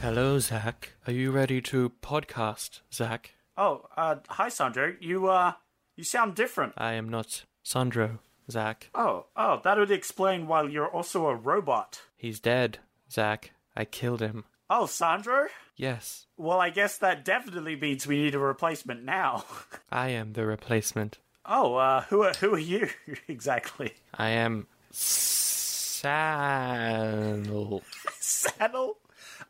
Hello, Zach. Are you ready to podcast, Zach? Oh, uh, hi, Sandro. You, uh, you sound different. I am not Sandro, Zach. Oh, oh, that would explain why you're also a robot. He's dead, Zach. I killed him. Oh, Sandro? Yes, Well, I guess that definitely means we need a replacement now. I am the replacement. oh, uh, who are, who are you exactly? I am Sannel. Saddle?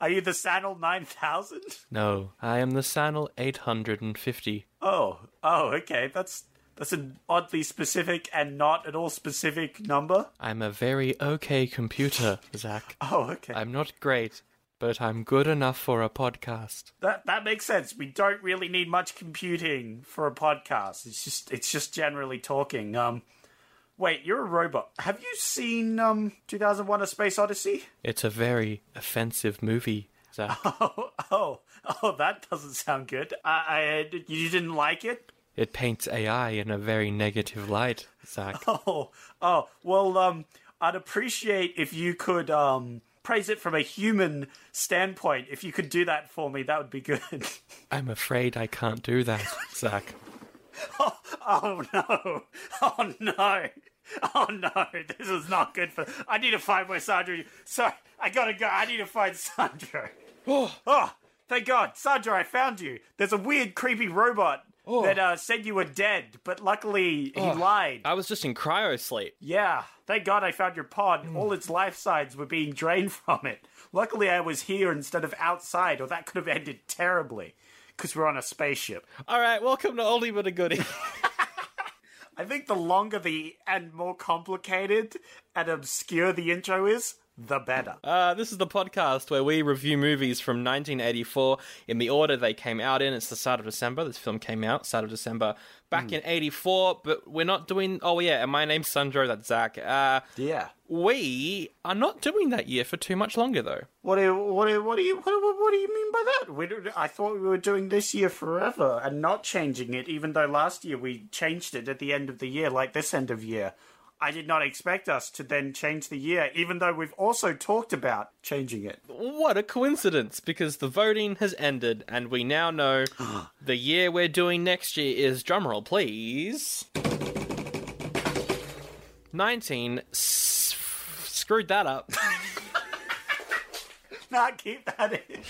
Are you the Saddle 9000? No, I am the Saddle 850. Oh, oh, okay. That's that's an oddly specific and not at all specific number. I'm a very okay computer, Zach. Oh, okay. I'm not great, but I'm good enough for a podcast. That that makes sense. We don't really need much computing for a podcast. It's just it's just generally talking. Um wait, you're a robot. Have you seen um 2001 A Space Odyssey? It's a very offensive movie, Zach. Oh, oh, oh, that doesn't sound good. I, I you didn't like it? It paints AI in a very negative light, Zach. Oh, oh, well, um, I'd appreciate if you could um praise it from a human standpoint. If you could do that for me, that would be good. I'm afraid I can't do that, Zach. oh, oh no! Oh no! Oh no! This is not good for. I need to find my Sandro. Sorry, I gotta go. I need to find Sandro. Oh, oh thank God, Sandro! I found you. There's a weird, creepy robot that uh, said you were dead, but luckily he lied. I was just in cryo sleep. Yeah, thank God I found your pod. All its life signs were being drained from it. Luckily, I was here instead of outside, or that could have ended terribly. Because we're on a spaceship. All right, welcome to Oldie But a Goodie. I think the longer the and more complicated and obscure the intro is, the better. Uh, this is the podcast where we review movies from 1984 in the order they came out in. It's the start of December. This film came out start of December back in 84, but we're not doing. Oh, yeah, and my name's Sandro, that's Zach. Uh, Yeah. we are not doing that year for too much longer, though. What do you, what do you, what do you, what, what, what do you mean by that? We, don't- I thought we were doing this year forever and not changing it, even though last year we changed it at the end of the year, like this end of year. I did not expect us to then change the year, even though we've also talked about changing it. What a coincidence, because the voting has ended, and we now know the year we're doing next year is, drumroll please, 19. S- screwed that up. Not keep that in.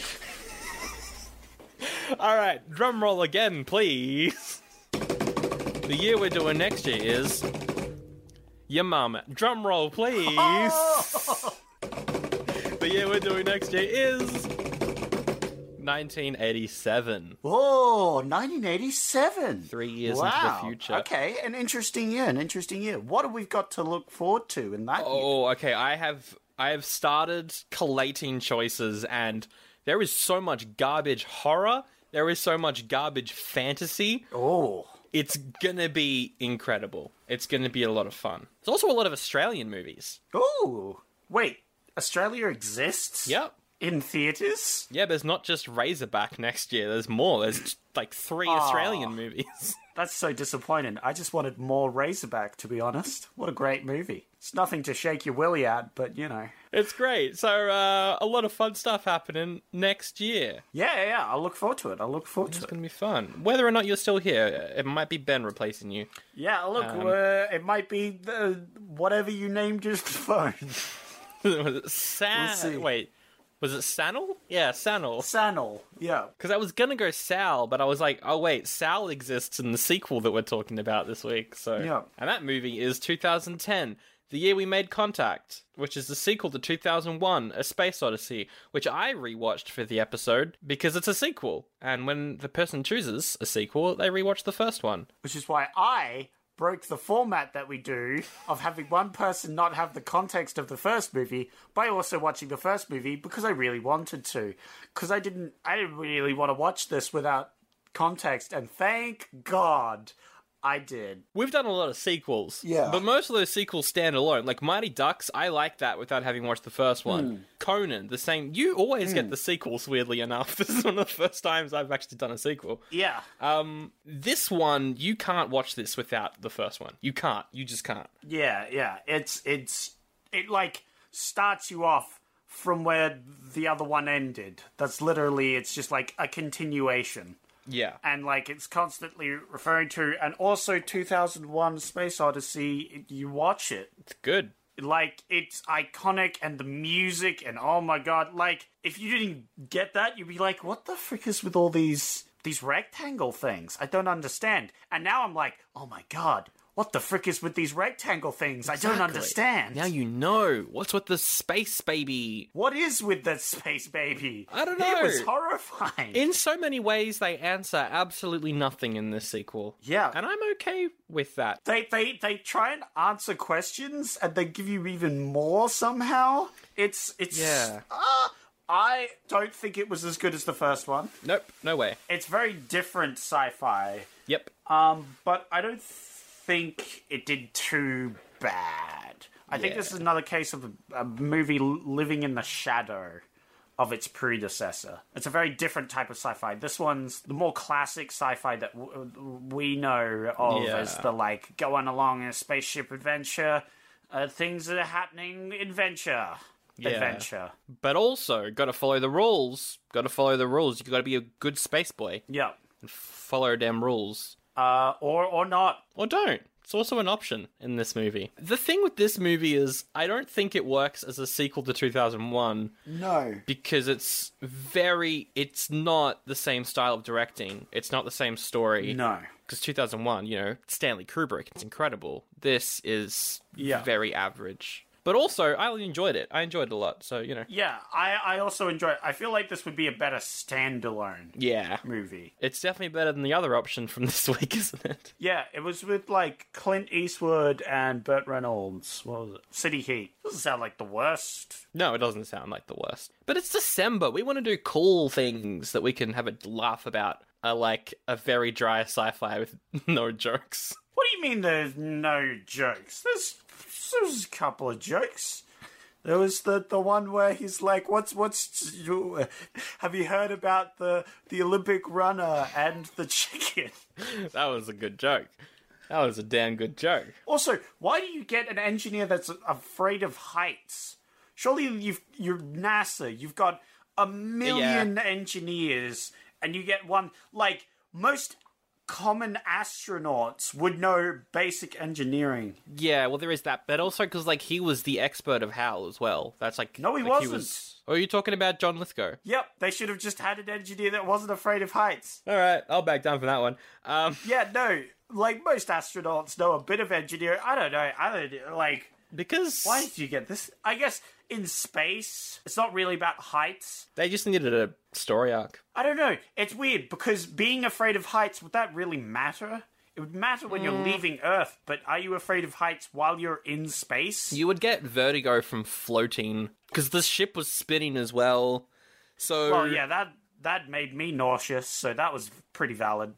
All right, drum roll again, please. The year we're doing next year is your mum. Drum roll, please. the year we're doing next year is 1987. Oh, 1987. Three years wow. into the future. Okay, an interesting year, an interesting year. What have we got to look forward to in that year? Oh, okay. I have I have started collating choices, and there is so much garbage horror. There is so much garbage fantasy. Oh, It's gonna be incredible. It's gonna be a lot of fun. There's also a lot of Australian movies. oh. Wait, Australia exists? Yep. In theaters? Yeah, there's not just Razorback next year. There's more. There's like three Australian movies. That's so disappointing. I just wanted more Razorback, to be honest. What a great movie. It's nothing to shake your willy at, but you know. it's great. So uh, a lot of fun stuff happening next year. Yeah, yeah, yeah. I'll look forward to it. I'll look forward to it. It's gonna be fun. Whether or not you're still here, it might be Ben replacing you. Yeah, look, Um, uh, it might be the, whatever you named your phone. San? We'll see. Wait, was it Sanel? Yeah, Sanel. Sanel. Yeah. Because I was gonna go Sal, but I was like, oh wait, Sal exists in the sequel that we're talking about this week. So, Yeah. and that movie is 2010, the year we made contact, which is the sequel to 2001, A Space Odyssey, which I rewatched for the episode because it's a sequel. And when the person chooses a sequel, they rewatch the first one. Which is why I broke the format that we do of having one person not have the context of the first movie by also watching the first movie because I really wanted to. Because I didn't, I didn't really want to watch this without context, and thank God I did. We've done a lot of sequels. Yeah. But most of those sequels stand alone. Like Mighty Ducks, I like that without having watched the first one. Hmm. Conan, the same. You always get the sequels, weirdly enough. This is one of the first times I've actually done a sequel. Yeah. Um, this one, you can't watch this without the first one. You can't. You just can't. Yeah, yeah. It's it's it like starts you off from where the other one ended. That's literally it's just like a continuation. Yeah. And like it's constantly referring to and also 2001 Space Odyssey you watch it It's good. like it's iconic and the music and oh my god like if you didn't get that you'd be like what the frick is with all these these rectangle things i don't understand and now i'm like oh my god what the frick is with these rectangle things i don't understand Now you know. What's with the space baby? what is with the space baby I don't know. it was horrifying In so many ways, they answer absolutely nothing in this sequel. Yeah. And I'm okay with that. they, they they try and answer questions and they give you even more somehow it's it's Yeah. uh, i don't think it was as good as the first one Nope, no way. it's very different sci-fi Yep. um but i don't think it did too bad i think this is another case of a, a movie living in the shadow of its predecessor it's a very different type of sci-fi this one's the more classic sci-fi that w- we know of Yeah. as the like going along in a spaceship adventure uh, things that are happening adventure Yeah. adventure But also, gotta follow the rules. Gotta follow the rules. You gotta be a good space boy. yeah Follow damn rules. Uh or or not Or don't. It's also an option in this movie. The thing with this movie is, I don't think it works as a sequel to 2001 no because it's very. It's not the same style of directing. It's not the same story. no Because 2001, you know, Stanley Kubrick, it's incredible. This is Yeah. very average. But also, I enjoyed it. I enjoyed it a lot. So, you know. Yeah, I, I also enjoy it. I feel like this would be a better standalone Yeah. movie. It's definitely better than the other option from this week, isn't it? Yeah, it was with like Clint Eastwood and Burt Reynolds. What was it? City Heat. Doesn't sound like the worst. No, it doesn't sound like the worst. But it's December. We want to do cool things that we can have a laugh about. Uh, like a very dry sci-fi with no jokes. What do you mean there's no jokes? There's there's a couple of jokes. There was the the one where he's like, "What's what's have you heard about the the Olympic runner and the chicken?" That was a good joke. That was a damn good joke. Also, why do you get an engineer that's afraid of heights? Surely you've you're NASA. You've got a million engineers, and you get one like most common astronauts would know basic engineering. Yeah, well, there is that, but also because like he was the expert of HAL as well. That's like No, he like, wasn't. was... Oh, are you talking about John Lithgow? Yep, they should have just had an engineer that wasn't afraid of heights. All right, I'll back down from that one. Um, Yeah, no, like most astronauts know a bit of engineering. I don't know. I don't like. Because Why did you get this? I guess in space, it's not really about heights. they just needed a story arc. I don't know. It's weird because being afraid of heights, would that really matter? It would matter when Mm. you're leaving Earth, but are you afraid of heights while you're in space? You would get vertigo from floating because the ship was spinning as well. So well, yeah, that that made me nauseous, so that was pretty valid.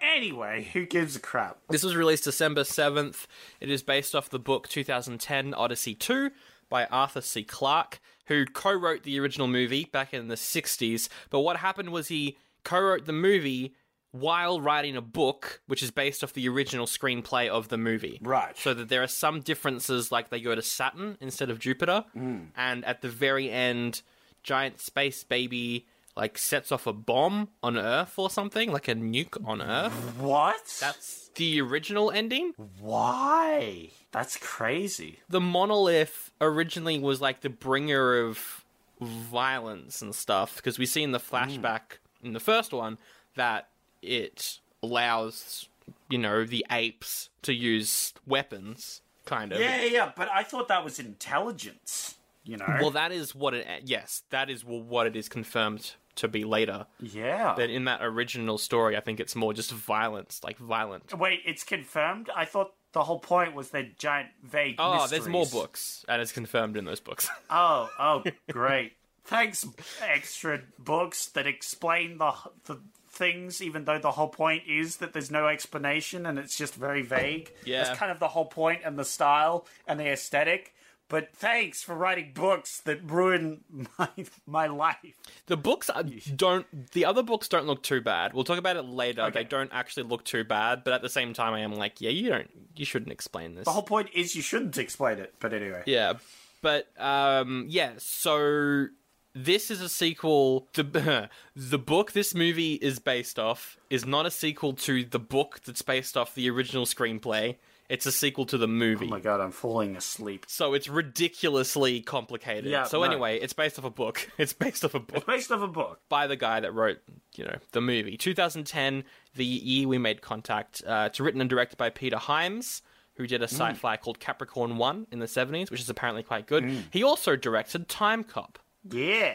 Anyway, who gives a crap? This was released December 7th. It is based off the book 2010 Odyssey 2 by Arthur C. Clarke, who co wrote the original movie back in the 60s. But what happened was he co wrote the movie while writing a book, which is based off the original screenplay of the movie. Right. So that there are some differences, like they go to Saturn instead of Jupiter. Hmm. And at the very end, giant space baby. Like sets off a bomb on Earth or something, like a nuke on Earth. What? That's the original ending. why. That's crazy. The monolith originally was like the bringer of violence and stuff because we see in the flashback in the first one that it allows, you know, the apes to use weapons, kind of. Yeah, yeah, yeah, but I thought that was intelligence. You know. Well, that is what it. Yes, that is what it is confirmed to be later. Yeah. But in that original story, I think it's more just violence, like violent. Wait, it's confirmed? I thought the whole point was they're giant vague Oh, mysteries. there's more books, and it's confirmed in those books. Oh, oh, great. Thanks, extra books that explain the the things, even though the whole point is that there's no explanation and it's just very vague. Yeah. That's kind of the whole point and the style and the aesthetic. But thanks for writing books that ruin my my life. The books are- don't. The other books don't look too bad. We'll talk about it later. Okay. They don't actually look too bad, but at the same time, I am like, yeah, you don't. You shouldn't explain this. The whole point is you shouldn't explain it. But anyway. Yeah, but um, yeah. So this is a sequel. The the book this movie is based off is not a sequel to the book that's based off the original screenplay. It's a sequel to the movie. Oh my god, I'm falling asleep. so it's ridiculously complicated. Yeah, so no. anyway, it's based off a book. It's based off a book It's based off a book. by the guy that wrote, you know, the movie. 2010, the year we made contact. Uh, it's written and directed by Peter Hyams, who did a sci-fi called Capricorn One in the 70s, which is apparently quite good. He also directed Time Cop. Yeah.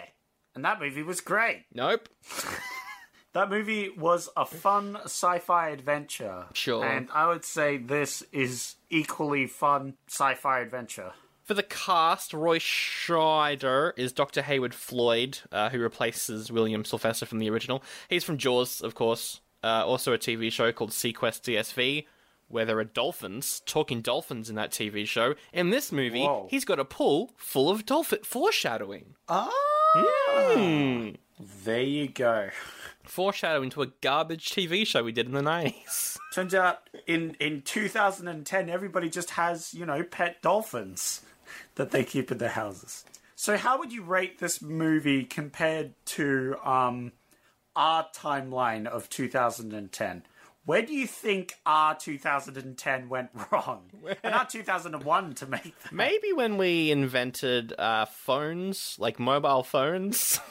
And that movie was great. Nope. That movie was a fun sci-fi adventure. Sure. And I would say this is equally fun sci-fi adventure. For the cast, Roy Scheider is Dr. Heywood Floyd, uh, who replaces William Sylvester from the original. He's from Jaws, of course. Uh, also a TV show called SeaQuest DSV, where there are dolphins, talking dolphins in that TV show. In this movie, Whoa. he's got a pool full of dolphin foreshadowing. Oh there you go. Foreshadowing to a garbage TV show we did in the 90s. Turns out in in 2010 everybody just has, you know, pet dolphins that they keep in their houses. So how would you rate this movie compared to um our timeline of 2010? Where do you think our 2010 went wrong? And our 2001 to make that. Maybe when we invented uh, phones, like mobile phones.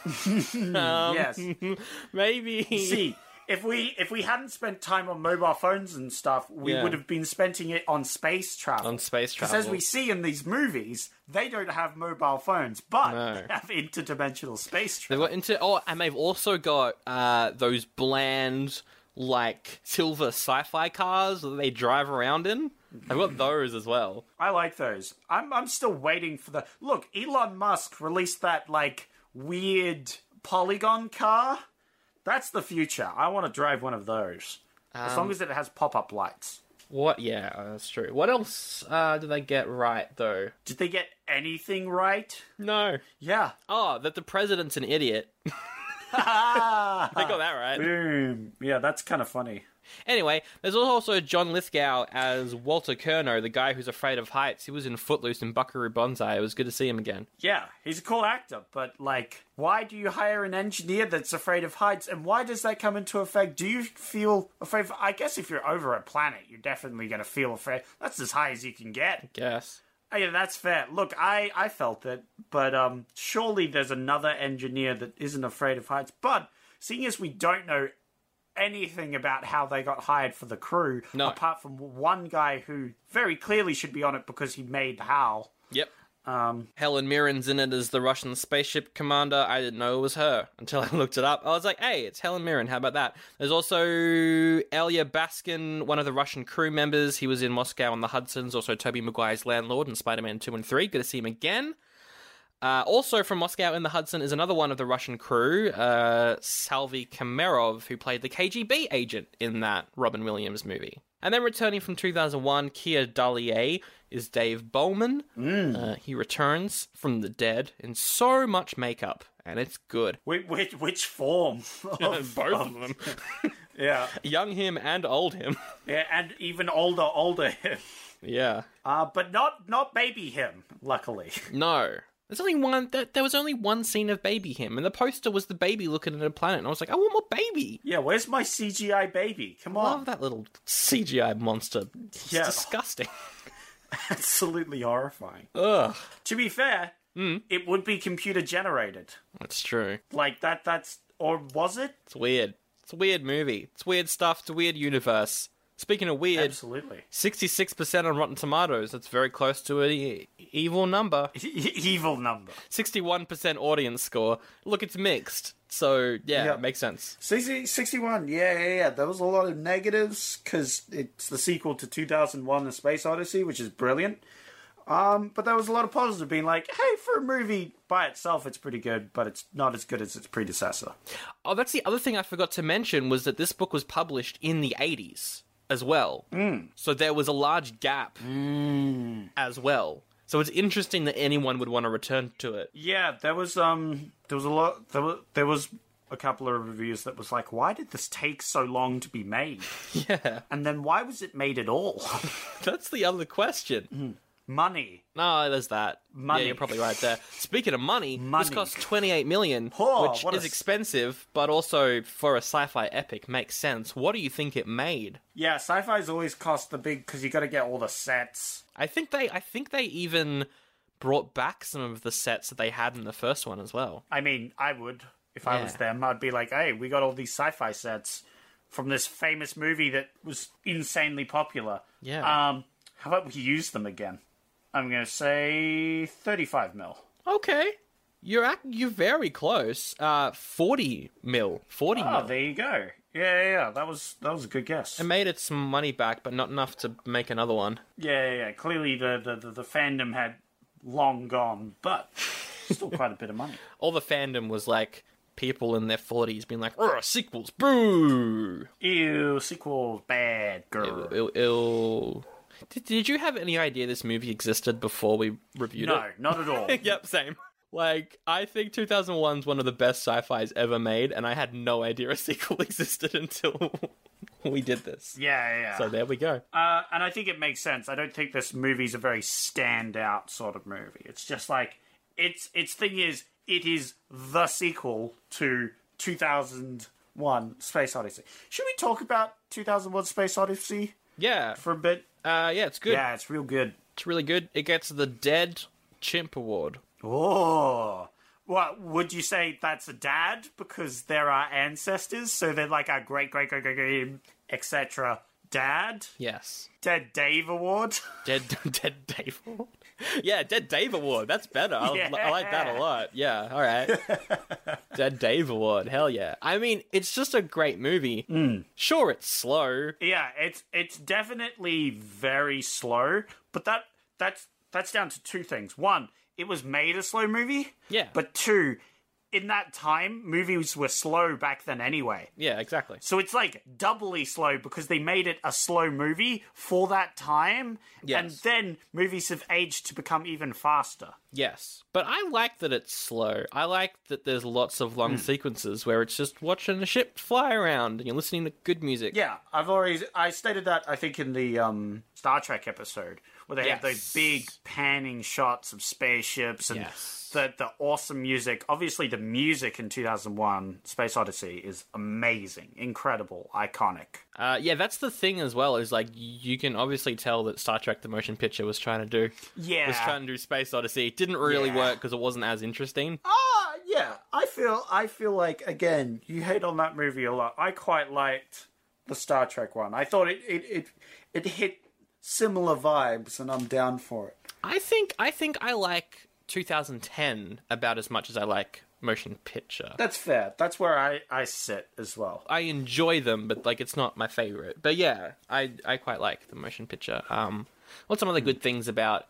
Um, yes. Maybe. See, if we if we hadn't spent time on mobile phones and stuff, we Yeah. would have been spending it on space travel. On space travel. Because as we see in these movies, they don't have mobile phones, but No. they have interdimensional space They've travel. got into oh, and they've also got uh, those bland, like silver sci-fi cars that they drive around in. I've got those as well. I like those. I'm I'm still waiting for the look. Elon Musk released that like weird polygon car. That's the future. I want to drive one of those. As Um, long as it has pop up lights. What? Yeah, that's true. What else uh, did they get right though? Did they get anything right? No. Yeah. Oh, that the president's an idiot. they got that right. Boom. Yeah, that's kind of funny. Anyway, there's also John Lithgow as Walter Curnow, the guy who's afraid of heights. He was in Footloose and Buckaroo Banzai. It was good to see him again. Yeah, he's a cool actor, but like, why do you hire an engineer that's afraid of heights, and why does that come into effect? Do you feel afraid? Of, I guess if you're over a planet, you're definitely gonna feel afraid. That's as high as you can get. I Guess. Oh, yeah, that's fair. Look, I I felt it, but um, surely there's another engineer that isn't afraid of heights. But seeing as we don't know anything about how they got hired for the crew, No. apart from one guy who very clearly should be on it because he made HAL. Yep. Um, Helen Mirren's in it as the Russian spaceship commander. I didn't know it was her until I looked it up. I was like, hey, it's Helen Mirren. How about that? There's also Elya Baskin, one of the Russian crew members. He was in Moscow on the Hudson's, also Tobey Maguire's landlord in Spider Man 2 and 3. Good to see him again. Uh, also from Moscow in the Hudson is another one of the Russian crew, uh, Savely Kramarov, who played the KGB agent in that Robin Williams movie. And then returning from 2001, Keir Dullea is Dave Bowman. Uh, he returns from the dead in so much makeup, and it's good. which which, which form? Of, Both of them. yeah, Young him and old him. yeah, and even older, older him. yeah. Uh, but not not baby him. Luckily, No. There's only one. There, there was only one scene of baby him, and the poster was the baby looking at a planet. And I was like, I want more baby. yeah. Where's my CGI baby? Come I on, love that little CGI monster. It's Yeah. disgusting. absolutely horrifying. Ugh. To be fair, hmm. it would be computer generated. That's true. Like that. That's or was it? It's weird. It's a weird movie. It's weird stuff. It's a weird universe. Speaking of weird, Absolutely. 66% on Rotten Tomatoes. That's very close to an e- evil number. E- evil number. 61% audience score. Look, it's mixed. So yeah, Yeah. it makes sense. 60, 61, yeah, yeah, yeah. There was a lot of negatives because it's the sequel to 2001 The Space Odyssey, which is brilliant. Um, but there was a lot of positives being like, hey, for a movie by itself, it's pretty good, but it's not as good as its predecessor. Oh, that's the other thing I forgot to mention was that this book was published in the 80s as well. Mm. So there was a large gap mm. as well. So it's interesting that anyone would want to return to it. Yeah, there was um, there was a lot. There was there was a couple of reviews that was like, why did this take so long to be made? Yeah, And then why was it made at all? that's the other question. Mm. Money. No, there's that. Money. Yeah, you're probably right there. Speaking of money, this Money. cost 28 million, Oh, which what a is expensive, but also for a sci-fi epic makes sense. What do you think it made? Yeah, sci-fi's always cost the big because you got to get all the sets. I think they I think they even brought back some of the sets that they had in the first one as well. I mean, I would if I was them. I'd be like, hey, we got all these sci-fi sets from this famous movie that was insanely popular. Yeah. Um, how about we use them again? I'm gonna say thirty-five mil. Okay. You're ac- you're very close. Uh 40 mil. 40 Oh, mil. there you go. Yeah, yeah, yeah. That was that was a good guess. It made its some money back, but not enough to make another one. Yeah, yeah, yeah. Clearly, the, the, the, the fandom had long gone, but still quite a bit of money. All the fandom was like people in their 40s being like, "Ugh, sequels, boo!" Ew, sequels, bad girl. Ill, ill. Did, did you have any idea this movie existed before we reviewed No, it? No, not at all. yep, same. Like, I think 2001 is one of the best sci-fis ever made, and I had no idea a sequel existed until we did this. Yeah, yeah. yeah. So there we go. Uh, and I think it makes sense. I don't think this movie's a very standout sort of movie. It's just like its its thing is it is the sequel to 2001: Space Odyssey. Should we talk about 2001: Space Odyssey Yeah. for a bit? Uh, yeah, it's good. Yeah, it's real good. It's really good. It gets the Dead Chimp Award. Oh. What would you say that's a dad because there are ancestors, so they're like our great great great great great etc. Dad, Yes. Dead Dave Award. Dead Dead Dave Award. Yeah, Dead Dave Award. That's better. I, I like that a lot. Yeah, all right. Dead Dave Award. Hell yeah. I mean, it's just a great movie. Mm. Sure, it's slow. Yeah, it's it's definitely very slow, but that that's that's down to two things. One, it was made a slow movie. Yeah. But two, in that time, movies were slow back then anyway. Yeah, exactly. So it's like doubly slow because they made it a slow movie for that time. And then movies have aged to become even faster. Yes. But I like that it's slow. I like that there's lots of long sequences where it's just watching a ship fly around and you're listening to good music. Yeah, I've already I stated that I think in the um, Star Trek episode where they have those big panning shots of spaceships and Yes. the the awesome music. Obviously, the music in 2001: Space Odyssey is amazing, incredible, iconic. Uh, yeah, that's the thing as well. Is like you can obviously tell that Star Trek: The Motion Picture was trying to do Yeah. was trying to do Space Odyssey. It didn't really Yeah. work because it wasn't as interesting. Ah, yeah. I feel I feel like again, you hate on that movie a lot. I quite liked the Star Trek one. I thought it it it, it hit similar vibes, and I'm down for it. I think I think I like 2010 about as much as I like Motion Picture. That's fair. That's where I I sit as well. I enjoy them, but like it's not my favorite. But yeah, I I quite like the Motion Picture. Um, what's some of the good things about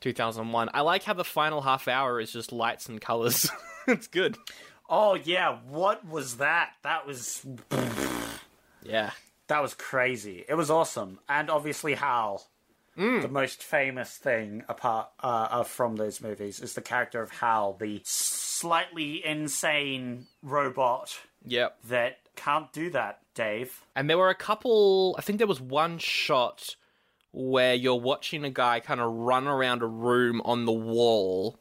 2001? I like how the final half hour is just lights and colors. it's good. Oh yeah, what was that? That was Yeah. That was crazy. It was awesome, and obviously Hal. The most famous thing apart uh, uh, from those movies is the character of Hal, the slightly insane robot Yep. that can't do that. Dave. And there were a couple. I think there was one shot where you're watching a guy kind of run around a room on the wall,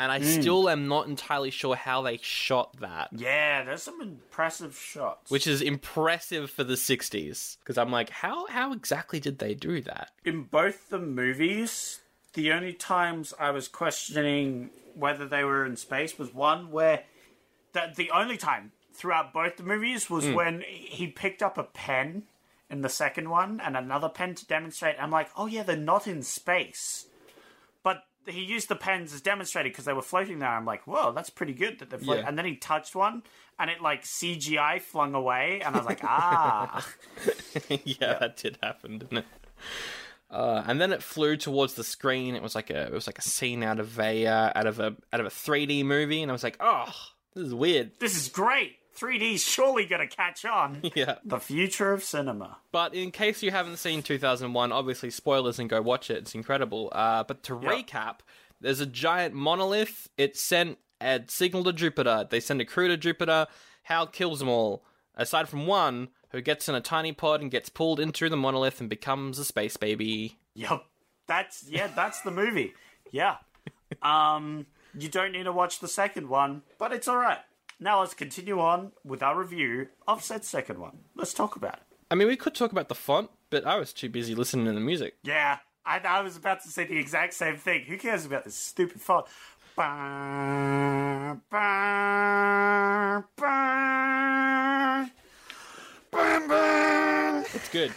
and I hmm. still am not entirely sure how they shot that. Yeah, there's some impressive shots. Which is impressive for the '60s, because I'm like, how how exactly did they do that? in both the movies, the only times I was questioning whether they were in space was one where that the only time throughout both the movies was hmm. when he picked up a pen in the second one and another pen to demonstrate. I'm like, oh yeah, they're not in space, he used the pens as demonstrated because they were floating there. I'm like, whoa, that's pretty good that they're floating. Yeah. And then he touched one, and it like CGI flung away, and I was like, ah, yeah, that did happen, didn't it? Uh, and then it flew towards the screen. It was like a it was like a scene out of a uh, out of a out of a 3D movie, and I was like, oh, this is weird. this is great. 3D's surely gonna catch on. Yeah. The future of cinema. But in case you haven't seen 2001, obviously spoilers and go watch it. It's incredible. Uh, but to Yep. recap, there's a giant monolith. It sent a signal to Jupiter. They send a crew to Jupiter. Hal kills them all, aside from one who gets in a tiny pod and gets pulled into the monolith and becomes a space baby. Yep. That's yeah, that's the movie. Yeah. Um you don't need to watch the second one, but it's alright. Now let's continue on with our review of said second one. Let's talk about it. I mean, we could talk about the font, but I was too busy listening to the music. Yeah, I, I was about to say the exact same thing. Who cares about this stupid font? It's good.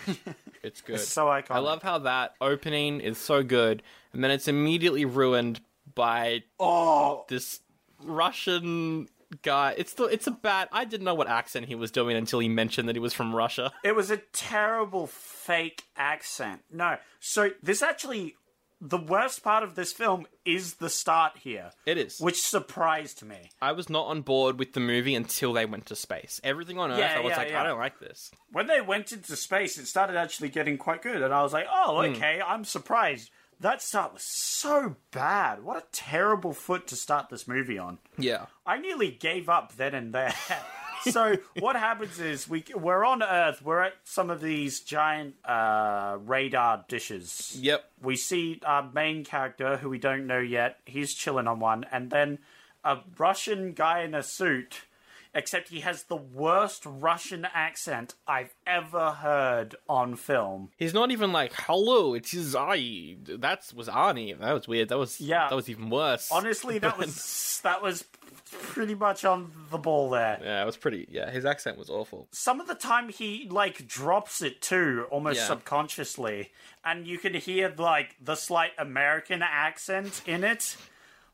It's good. so iconic. I love how that opening is so good, and then it's immediately ruined by Oh, this Russian guy. It's the it's a bad. I didn't know what accent he was doing until he mentioned that he was from Russia. It was a terrible fake accent. No. So this actually the worst part of this film is the start here. It is. Which surprised me. I was not on board with the movie until they went to space. Everything on Earth, Yeah, I was yeah, like, yeah. I don't like this. When they went into space, it started actually getting quite good, and I was like, "Oh, Hmm. okay, I'm surprised." That start was so bad. What a terrible foot to start this movie on. Yeah. I nearly gave up then and there. so what happens is we we're on Earth. We're at some of these giant uh, radar dishes. Yep. We see our main character, who we don't know yet. He's chilling on one, and then a Russian guy in a suit. Except he has the worst Russian accent I've ever heard on film. He's not even like, "Hello, it is I." That was Arnie. That was weird. That was Yeah. That was even worse. Honestly, that was that was pretty much on the ball there. yeah, it was pretty. Yeah, his accent was awful. some of the time he like drops it too almost Yeah. subconsciously and you can hear like the slight american accent in it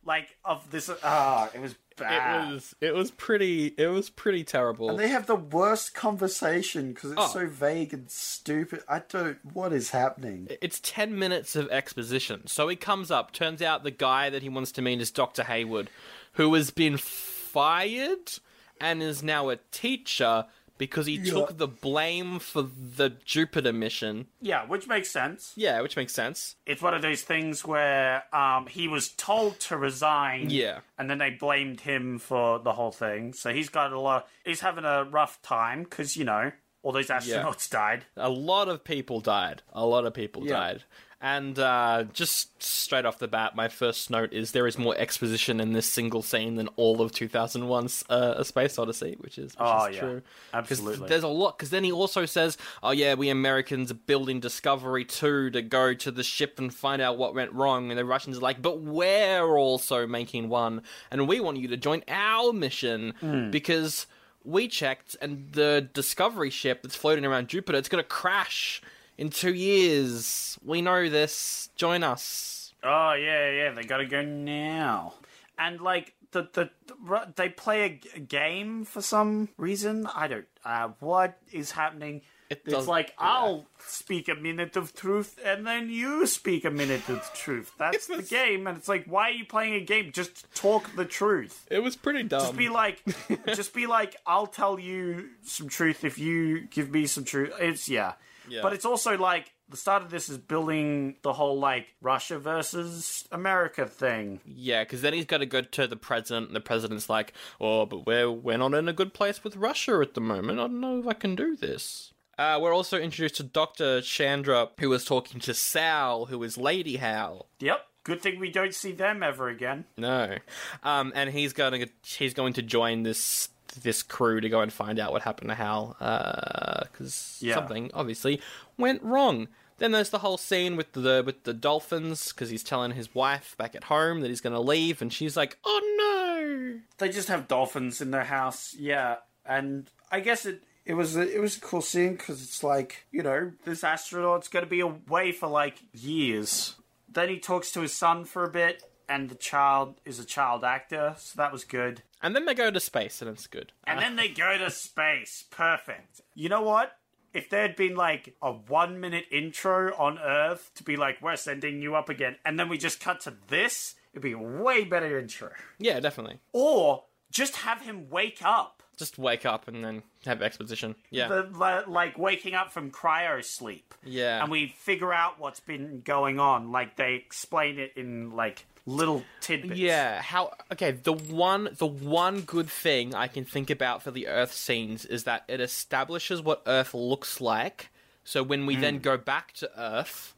like of this ah it was bad It was. It was pretty. It was pretty terrible. And they have the worst conversation because it's Oh. so vague and stupid i don't what is happening It's 10 minutes of exposition. So he comes up. Turns out the guy that he wants to meet is Dr. Heywood, who has been fired and is now a teacher because he took the blame for the Jupiter mission. yeah which makes sense Yeah, which makes sense. it's one of those things where um, he was told to resign Yeah. and then they blamed him for the whole thing so he's got a lot he's having a rough time because you know all those astronauts died A lot of people died. A lot of people Yeah. died. And uh, just straight off the bat, my first note is there is more exposition in this single scene than all of 2001's uh, A Space Odyssey, which is, which Oh, is yeah. true. Absolutely. There's a lot, because then he also says, oh yeah, we Americans are building Discovery 2 to go to the ship and find out what went wrong. And the Russians are like, but we're also making one, and we want you to join our mission Hmm. because we checked, and the Discovery ship that's floating around Jupiter, it's going to crash in two years. We know this. Join us. Oh yeah, yeah, they gotta go now. And like the the, the they play a, g- a game for some reason. I don't. Uh, what is happening? It it's like yeah. I'll speak a minute of truth, and then you speak a minute of truth. That's the game, and it's like, why are you playing a game? Just talk the truth. It was pretty dumb. Just be like, just be like, I'll tell you some truth if you give me some truth. It's yeah. Yeah. But it's also like the start of this is building the whole like Russia versus America thing. Yeah, because then he's got to go to the president, and the president's like, "Oh, but we're we're not in a good place with Russia at the moment. I don't know if I can do this." Uh, we're also introduced to Doctor Chandra, who is talking to Sal, who is Lady Hal. Yep. Good thing we don't see them ever again. No, um, and he's going to he's going to join this this crew to go and find out what happened to Hal, uh, because Yeah. something obviously went wrong. Then there's the whole scene with the with the dolphins, because he's telling his wife back at home that he's going to leave, and she's like, "Oh no." They just have dolphins in their house. Yeah, and I guess it. It was a, it was a cool scene because it's like you know this astronaut's going to be away for like years, then he talks to his son for a bit, and the child is a child actor, so that was good. And then they go to space, and it's good. And uh, then they go to space. Perfect. You know what? If there had been like a one minute intro on Earth to be like, we're sending you up again, and then we just cut to this, it'd be a way better intro. Yeah, definitely. Or just have him wake up. Just wake up and then have exposition. Yeah. The, like waking up from cryo sleep. Yeah. And we figure out what's been going on. Like they explain it in like little tidbits. Yeah, how okay, the one the one good thing I can think about for the Earth scenes is that it establishes what Earth looks like. So when we then go back to Earth,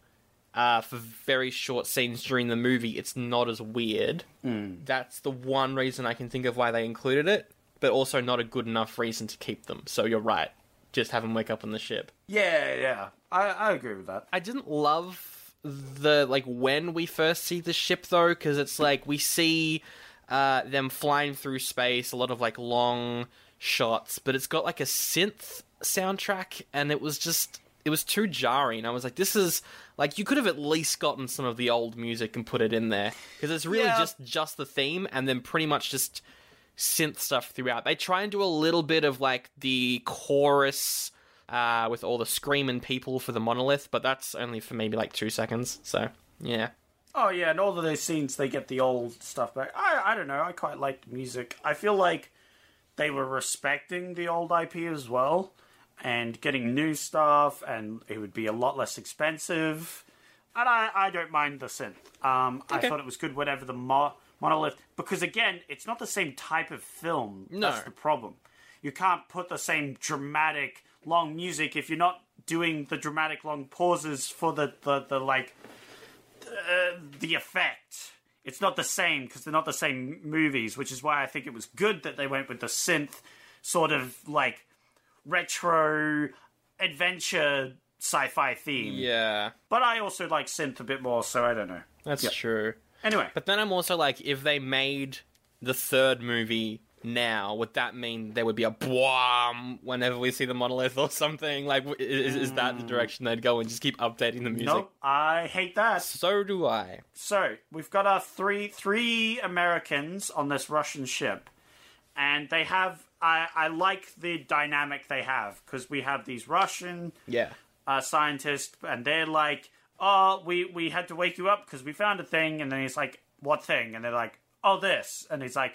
uh, for very short scenes during the movie, it's not as weird. That's the one reason I can think of why they included it, but also not a good enough reason to keep them. So you're right. Just have them wake up on the ship. Yeah, yeah. I, I agree with that. I didn't love the like when we first see the ship though, because it's like we see uh, them flying through space, a lot of like long shots, but it's got like a synth soundtrack, and it was just it was too jarring. I was like, this is like you could have at least gotten some of the old music and put it in there because it's really Yeah. just just the theme, and then pretty much just synth stuff throughout. They try and do a little bit of like the chorus uh, with all the screaming people for the monolith, but that's only for maybe like two seconds. So yeah, Oh yeah, and all of those scenes they get the old stuff back. I I don't know. I quite like the music. I feel like they were respecting the old IP as well, and getting new stuff, and it would be a lot less expensive. And I I don't mind the synth. Um, I thought it was good. Whatever the mo- monolith, because again, it's not the same type of film. No. That's the problem. You can't put the same dramatic long music if you're not doing the dramatic long pauses for the the, the like uh, the effect. It's not the same because they're not the same movies, which is why I think it was good that they went with the synth sort of like retro adventure sci-fi theme. yeah, But I also like synth a bit more, so I don't know. that's Yeah. true. Anyway, But then I'm also like, if they made the third movie now, would that mean there would be a boom whenever we see the monolith or something? Like, is, is that the direction they'd go and just keep updating the music? nope, I hate that. So do I. So we've got our three three Americans on this Russian ship, and they have. I I like the dynamic they have because we have these Russian Yeah. uh, scientists, and they're like, "Oh, we we had to wake you up because we found a thing," and then he's like, "What thing?" And they're like, "Oh, this," and he's like,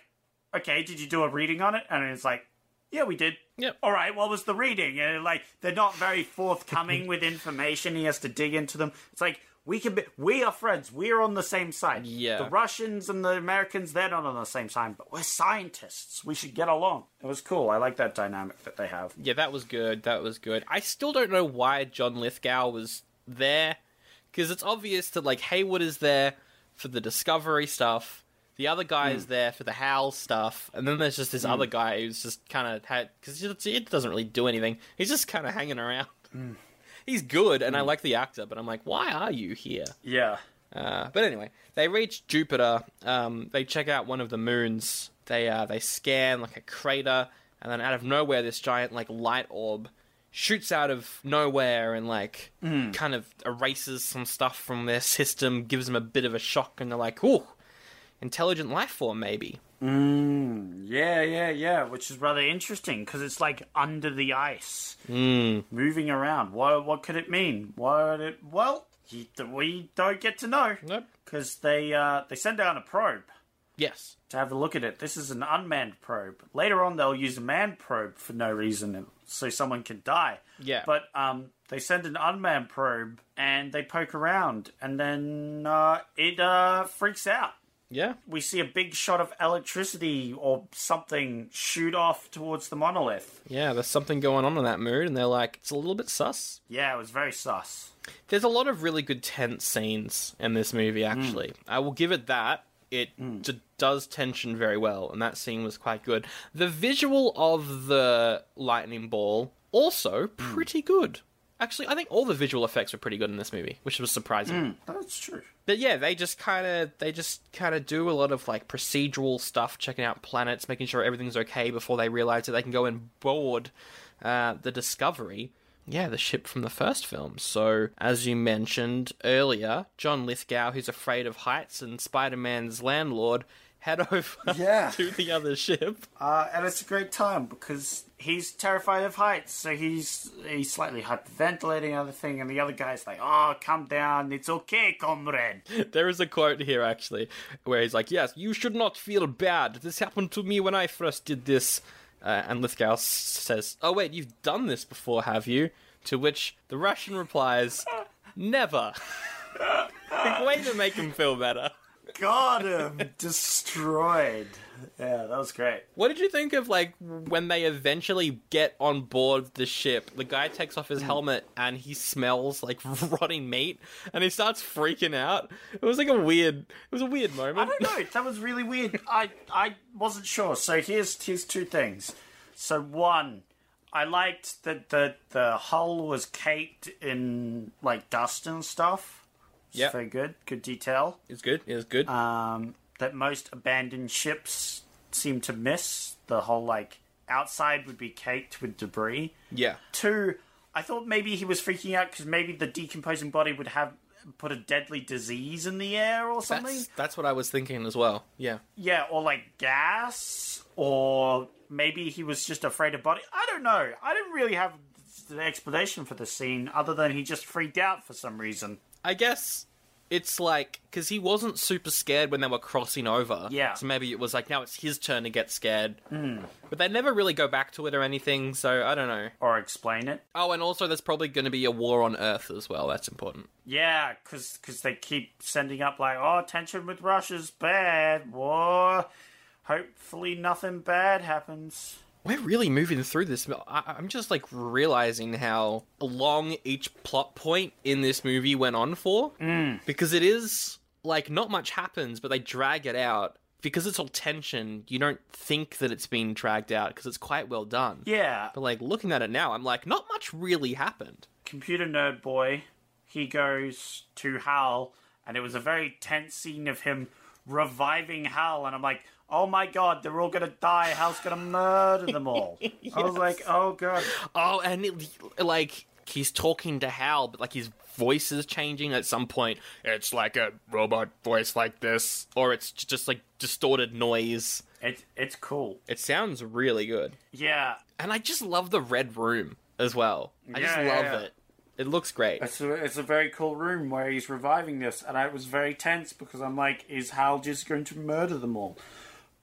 "Okay, did you do a reading on it?" And it's like, "Yeah, we did." Yep. All right, what was the reading? And like, they're not very forthcoming with information. He has to dig into them. It's like we can be, we are friends. We're on the same side. Yeah. The Russians and the Americans, they're not on the same side, but we're scientists. We should get along. It was cool. I like that dynamic that they have. Yeah, that was good. That was good. I still don't know why John Lithgow was there, because it's obvious that like Heywood is there for the discovery stuff. The other guy is there for the HAL stuff, and then there's just this other guy who's just kind of had because it doesn't really do anything. He's just kind of hanging around. He's good, and I like the actor, but I'm like, why are you here? Yeah. Uh, but anyway, they reach Jupiter. Um, they check out one of the moons. They uh, they scan like a crater, and then out of nowhere, this giant like light orb shoots out of nowhere and like kind of erases some stuff from their system, gives them a bit of a shock, and they're like, "Ooh, intelligent life form, maybe." Yeah, yeah, yeah, which is rather interesting because it's like under the ice, moving around. What what could it mean? What it? Well, you, we don't get to know Nope. because they uh, they send down a probe Yes. to have a look at it. This is an unmanned probe. Later on, they'll use a manned probe for no reason, so someone can die. Yeah. But um, they send an unmanned probe and they poke around, and then uh, it uh, freaks out Yeah. we see a big shot of electricity or something shoot off towards the monolith. Yeah. There's something going on in that mood, and they're like, "It's a little bit sus." Yeah, it was very sus. There's a lot of really good tense scenes in this movie, mm. actually. I will give it that. It mm. d- does tension very well, and that scene was quite good. The visual of the lightning ball also mm. pretty good. Actually, I think all the visual effects were pretty good in this movie, which was surprising. That's true. But yeah, they just kind of they just kind of do a lot of like procedural stuff, checking out planets, making sure everything's okay before they realize that they can go and board uh, the Discovery. Yeah, the ship from the first film. So, as you mentioned earlier, John Lithgow, who's afraid of heights, and Spider Man's landlord head over Yeah. to the other ship. Uh, and it's a great time because he's terrified of heights, so he's he's slightly hyperventilating and other thing, and the other guy's like, "Oh, calm down, it's okay, comrade." There is a quote here, actually, where he's like, Yes, you should not feel bad. This happened to me when I first did this. Uh, and Lithgow says, Oh, wait, you've done this before, have you? To which the Russian replies, Never. way to make him feel better. Got him destroyed. Yeah, that was great. What did you think of like when they eventually get on board the ship? The guy takes off his helmet and he smells like rotting meat, and he starts freaking out. It was like a weird. It was a weird moment. I don't know. That was really weird. I I wasn't sure. So here's here's two things. So one, I liked that the the hull was caked in like dust and stuff. Yep. very good. Good detail. It's good. It's good. um, that most abandoned ships seem to miss. The whole like outside would be caked with debris. yeah. Two, I thought maybe he was freaking out because maybe the decomposing body would have put a deadly disease in the air or something. That's that's what I was thinking as well. Yeah. Yeah, or like gas, or maybe he was just afraid of body. I don't know. I didn't really have the explanation for the scene other than he just freaked out for some reason. I guess it's like because he wasn't super scared when they were crossing over. Yeah. So maybe it was like now it's his turn to get scared. Hmm. But they never really go back to it or anything. So I don't know. Or explain it. Oh, and also there's probably going to be a war on Earth as well. That's important. Yeah, because they keep sending up like, oh, tension with Russia's bad, war. Hopefully nothing bad happens. We're really moving through this. I- I'm just like realizing how long each plot point in this movie went on for. Mm. Because it is like not much happens, but they drag it out. Because it's all tension, you don't think that it's being dragged out because it's quite well done. Yeah, But like looking at it now, I'm like, not much really happened. computer nerd boy, he goes to Hal, and it was a very tense scene of him reviving Hal, and I'm like, oh my god, they're all gonna die. Hal's gonna murder them all. I was like, oh god. Oh, and it, like he's talking to Hal, but like his voice is changing at some point. It's like a robot voice like this, or it's just like distorted noise. It, it's cool. It sounds really good. Yeah, And I just love the red room as well. I just Yeah, yeah, love yeah. it. It looks great. It's a, it's a very cool room where he's reviving this, and I was very tense because I'm like, is Hal just going to murder them all?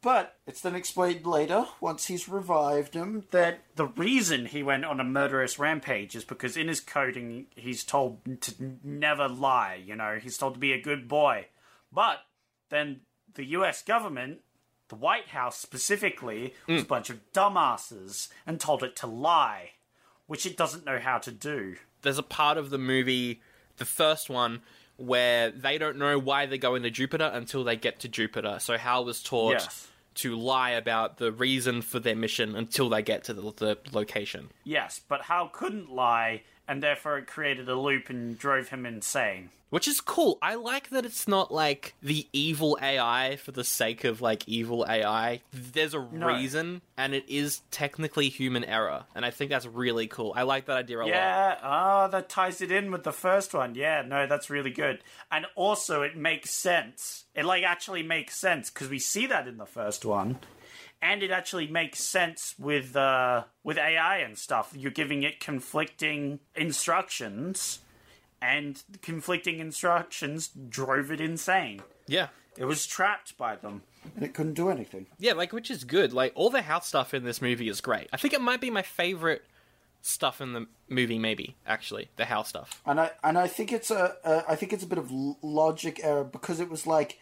But it's then explained later, once he's revived him, that the reason he went on a murderous rampage is because in his coding, he's told to never lie, you know, he's told to be a good boy. But then the US government, the White House specifically, was hmm. a bunch of dumbasses and told it to lie, which it doesn't know how to do. There's a part of the movie, the first one, where they don't know why they're going to Jupiter until they get to Jupiter. So Hal was taught Yes. To lie about the reason for their mission until they get to the, the location. Yes, but Hal couldn't lie, and therefore it created a loop and drove him insane. Which is cool. I like that it's not like the evil AI for the sake of like evil AI. There's a reason, and it is technically human error. And I think that's really cool. I like that idea a lot. Yeah, ah, that ties it in with the first one. Yeah, no, that's really good. And also, it makes sense. It like actually makes sense because we see that in the first one, and it actually makes sense with uh, with AI and stuff. You're giving it conflicting instructions, and conflicting instructions drove it insane. Yeah. It was trapped by them, and it couldn't do anything. Yeah, like which is good. Like all the house stuff in this movie is great. I think it might be my favorite stuff in the movie. Maybe actually the house stuff. and I and I think it's a, a I think it's a bit of logic error because it was like i-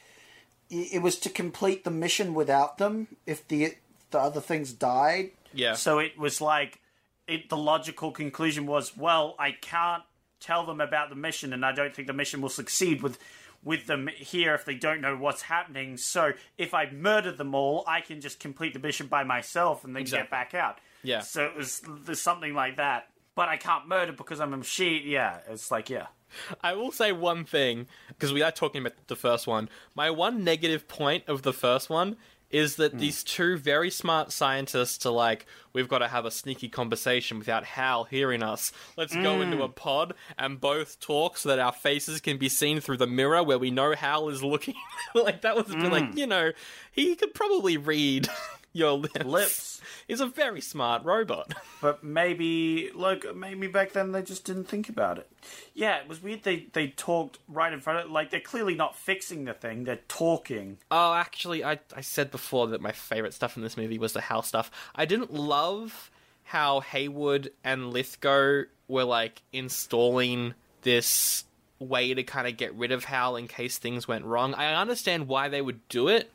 it was to complete the mission without them if the the other things died. Yeah. So it was like, it. The logical conclusion was, well, I can't tell them about the mission, and I don't think the mission will succeed with with them here if they don't know what's happening. So if I murder them all, I can just complete the mission by myself and then Exactly. get back out. Yeah. So it was there's something like that. But I can't murder because I'm a machine. Yeah, it's like yeah. I will say one thing because we are talking about the first one. My one negative point of the first one is that hmm. these two very smart scientists are like, we've got to have a sneaky conversation without Hal hearing us. Let's go into hmm. a pod and both talk so that our faces can be seen through the mirror where we know Hal is looking. like that was bit like, hmm. you know, he could probably read your lips. Lips. He's a very smart robot. But maybe, look, maybe back then they just didn't think about it. Yeah, it was weird. They they talked right in front of, like they're clearly not fixing the thing. They're talking. Oh, actually, I I said before that my favorite stuff in this movie was the Hal stuff. I didn't love how Heywood and Lithgow were like installing this way to kind of get rid of Hal in case things went wrong. I understand why they would do it,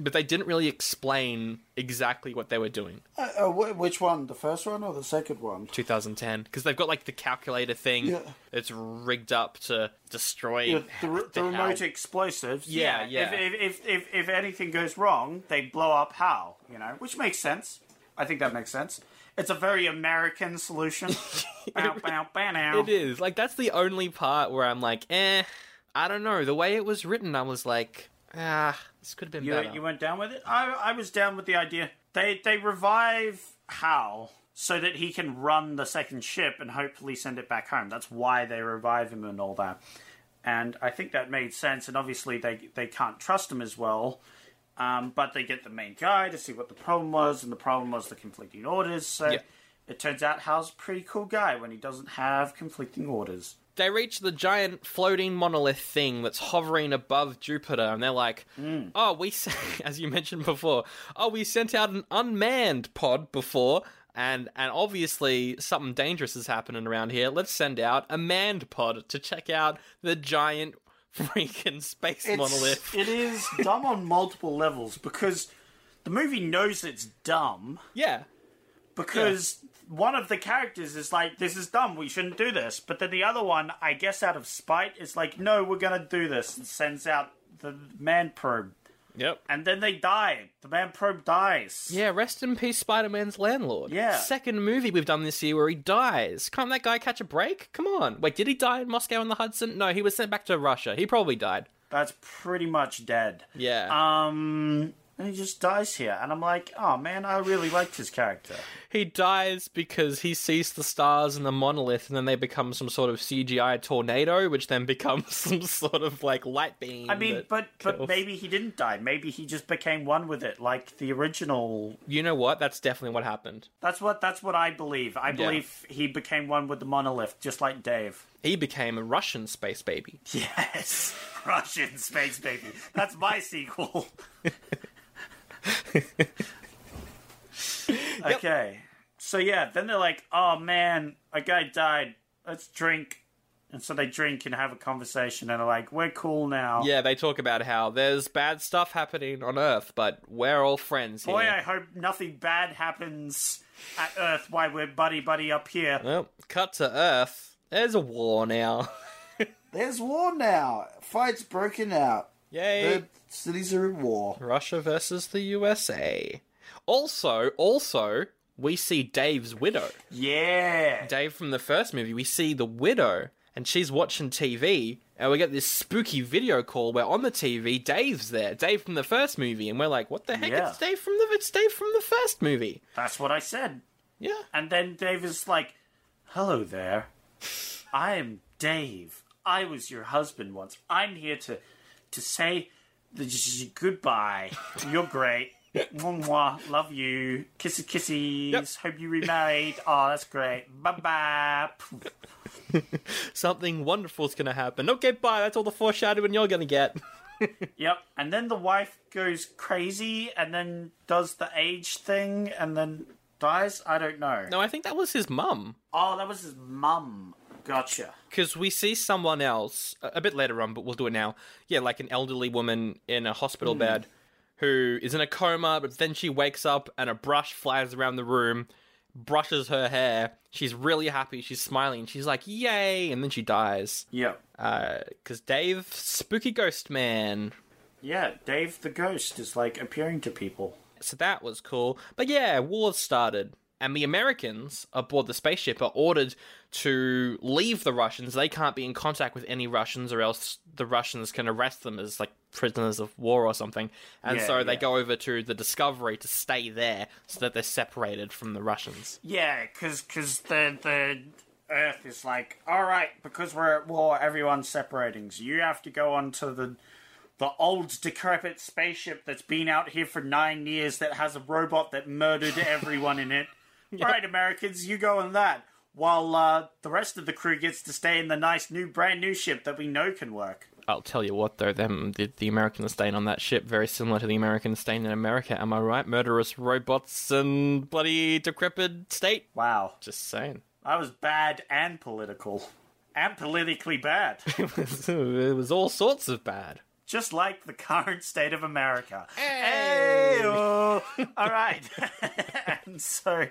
but they didn't really explain exactly what they were doing. Uh, uh, wh- which one? The first one or the second one? 2010 because they've got like the calculator thing Yeah. that's rigged up to destroy Yeah, the, re- the Hal. remote explosives. Yeah, yeah. If, if, if, if, if anything goes wrong, they blow up Hal, you know, which makes sense. I think that makes sense. It's a very American solution. bow, bow, bow. It is. Like that's the only part where I'm like, eh, I don't know. The way it was written, I was like, ah, this could have been You, better. you went down with it? I, I was down with the idea. They, they revive Hal so that he can run the second ship and hopefully send it back home. That's why they revive him and all that. And I think that made sense. And obviously, they, they can't trust him as well. Um, but they get the main guy to see what the problem was, and the problem was the conflicting orders. So Yeah. it turns out Hal's a pretty cool guy when he doesn't have conflicting orders. they reach the giant floating monolith thing that's hovering above Jupiter, and they're like, Hmm. "Oh, we sent, as you mentioned before, oh, we sent out an unmanned pod before." And and obviously something dangerous is happening around here. Let's send out a manned pod to check out the giant freaking space It's, monolith. It is dumb on multiple levels because the movie knows it's dumb. Yeah, because one of the characters is like, "This is dumb. We shouldn't do this." But then the other one, I guess, out of spite, is like, "No, we're gonna do this," and sends out the man probe, yep. and then they die. The man probe dies. Yeah, rest in peace, Spider Man's landlord. Yeah. Second movie we've done this year where he dies. Can't that guy catch a break? Come on. Wait, did he die in Moscow on the Hudson? No, he was sent back to Russia. He probably died. That's pretty much dead. Yeah. Um, and he just dies here, and I'm like, "Oh man, I really liked his character." he dies because he sees the stars and the monolith and then they become some sort of CGI tornado, which then becomes some sort of like light beam. I mean, but but maybe he didn't die. Maybe he just became one with it, like the original You know what? That's definitely what happened. That's what that's what I believe. I believe he became one with the monolith, just like Dave. He became a Russian space baby. Yes, Russian space baby. That's my sequel. okay, so yeah, then they're like, "Oh man, a guy died. Let's drink." And so they drink and have a conversation, and are like, "We're cool now." Yeah, they talk about how there's bad stuff happening on Earth, but we're all friends here. Boy, I hope nothing bad happens at Earth while we're buddy buddy up here. Well, cut to Earth. There's a war now. There's war now. Fights broken out. Yay. The cities are at war. Russia versus the USA. Also, also, we see Dave's widow. Yeah. Dave from the first movie, we see the widow, and she's watching TV, and we get this spooky video call where on the TV, Dave's there. Dave from the first movie, and we're like, what the heck? Yeah. It's Dave from the it's Dave from the first movie. That's what I said. Yeah. And then Dave is like, Hello there. I am Dave. I was your husband once. I'm here to to say goodbye. You're great. Mwah, mwah. Love you. Kisses, kisses. Yep. Hope you remarried. Oh, that's great. Bye bye. Something wonderful's gonna happen. Okay, bye. That's all the foreshadowing you're gonna get. Yep. And then the wife goes crazy and then does the age thing and then dies. I don't know. no, I think that was his mum. Oh, that was his mum. Gotcha. because we see someone else a bit later on, but we'll do it now. Yeah, like an elderly woman in a hospital hmm. bed who is in a coma, but then she wakes up and a brush flies around the room, brushes her hair. She's really happy. She's smiling. She's like, "Yay!" And then she dies. Yep. Because uh, Dave, spooky ghost man. Yeah, Dave the Ghost is like appearing to people. So that was cool. But yeah, war started. And the Americans aboard the spaceship are ordered to leave the Russians. They can't be in contact with any Russians, or else the Russians can arrest them as like prisoners of war or something. And Yeah, so they yeah. go over to the Discovery to stay there so that they're separated from the Russians. Yeah, because because the the Earth is like, all right, because we're at war, everyone's separating. So you have to go on to the the old decrepit spaceship that's been out here for nine years that has a robot that murdered everyone in it. All right, Americans, you go on that. While uh, the rest of the crew gets to stay in the nice new, brand new ship that we know can work. I'll tell you what, though, them the, the Americans staying on that ship very similar to the Americans staying in America. Am I right? Murderous robots and bloody decrepit state. Wow, Just saying. I was bad and political, and politically bad. It was, it was all sorts of bad. just like the current state of America. Hey! All right. and so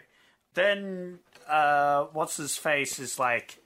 then, uh, what's his face is like,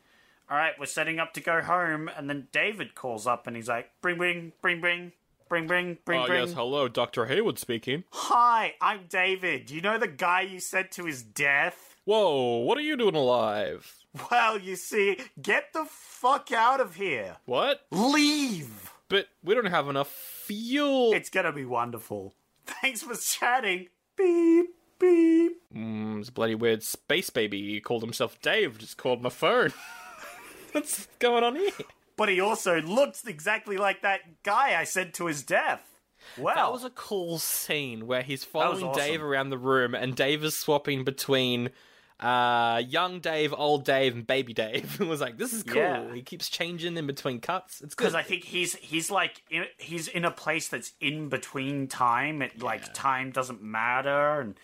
all right, we're setting up to go home. And then David calls up and he's like, bring, bring, bring, bring. Bring, bring, bring, Oh, bring. yes, hello, Dr. Heywood speaking. Hi, I'm David. You know the guy you sent to his death? Whoa, what are you doing alive? Well, you see, get the fuck out of here. What? Leave. But we don't have enough fuel. It's gonna be wonderful. Thanks for chatting. Beep, beep. Mm, it's a bloody weird space baby. He called himself Dave, just called my phone. What's going on here? But he also looks exactly like that guy I sent to his death. Wow. That was a cool scene where he's following awesome. Dave around the room, and Dave is swapping between uh, young Dave, old Dave, and baby Dave. it was like, this is cool. Yeah. He keeps changing in between cuts. It's because I think he's he's like in, he's in a place that's in between time. It like time doesn't matter, and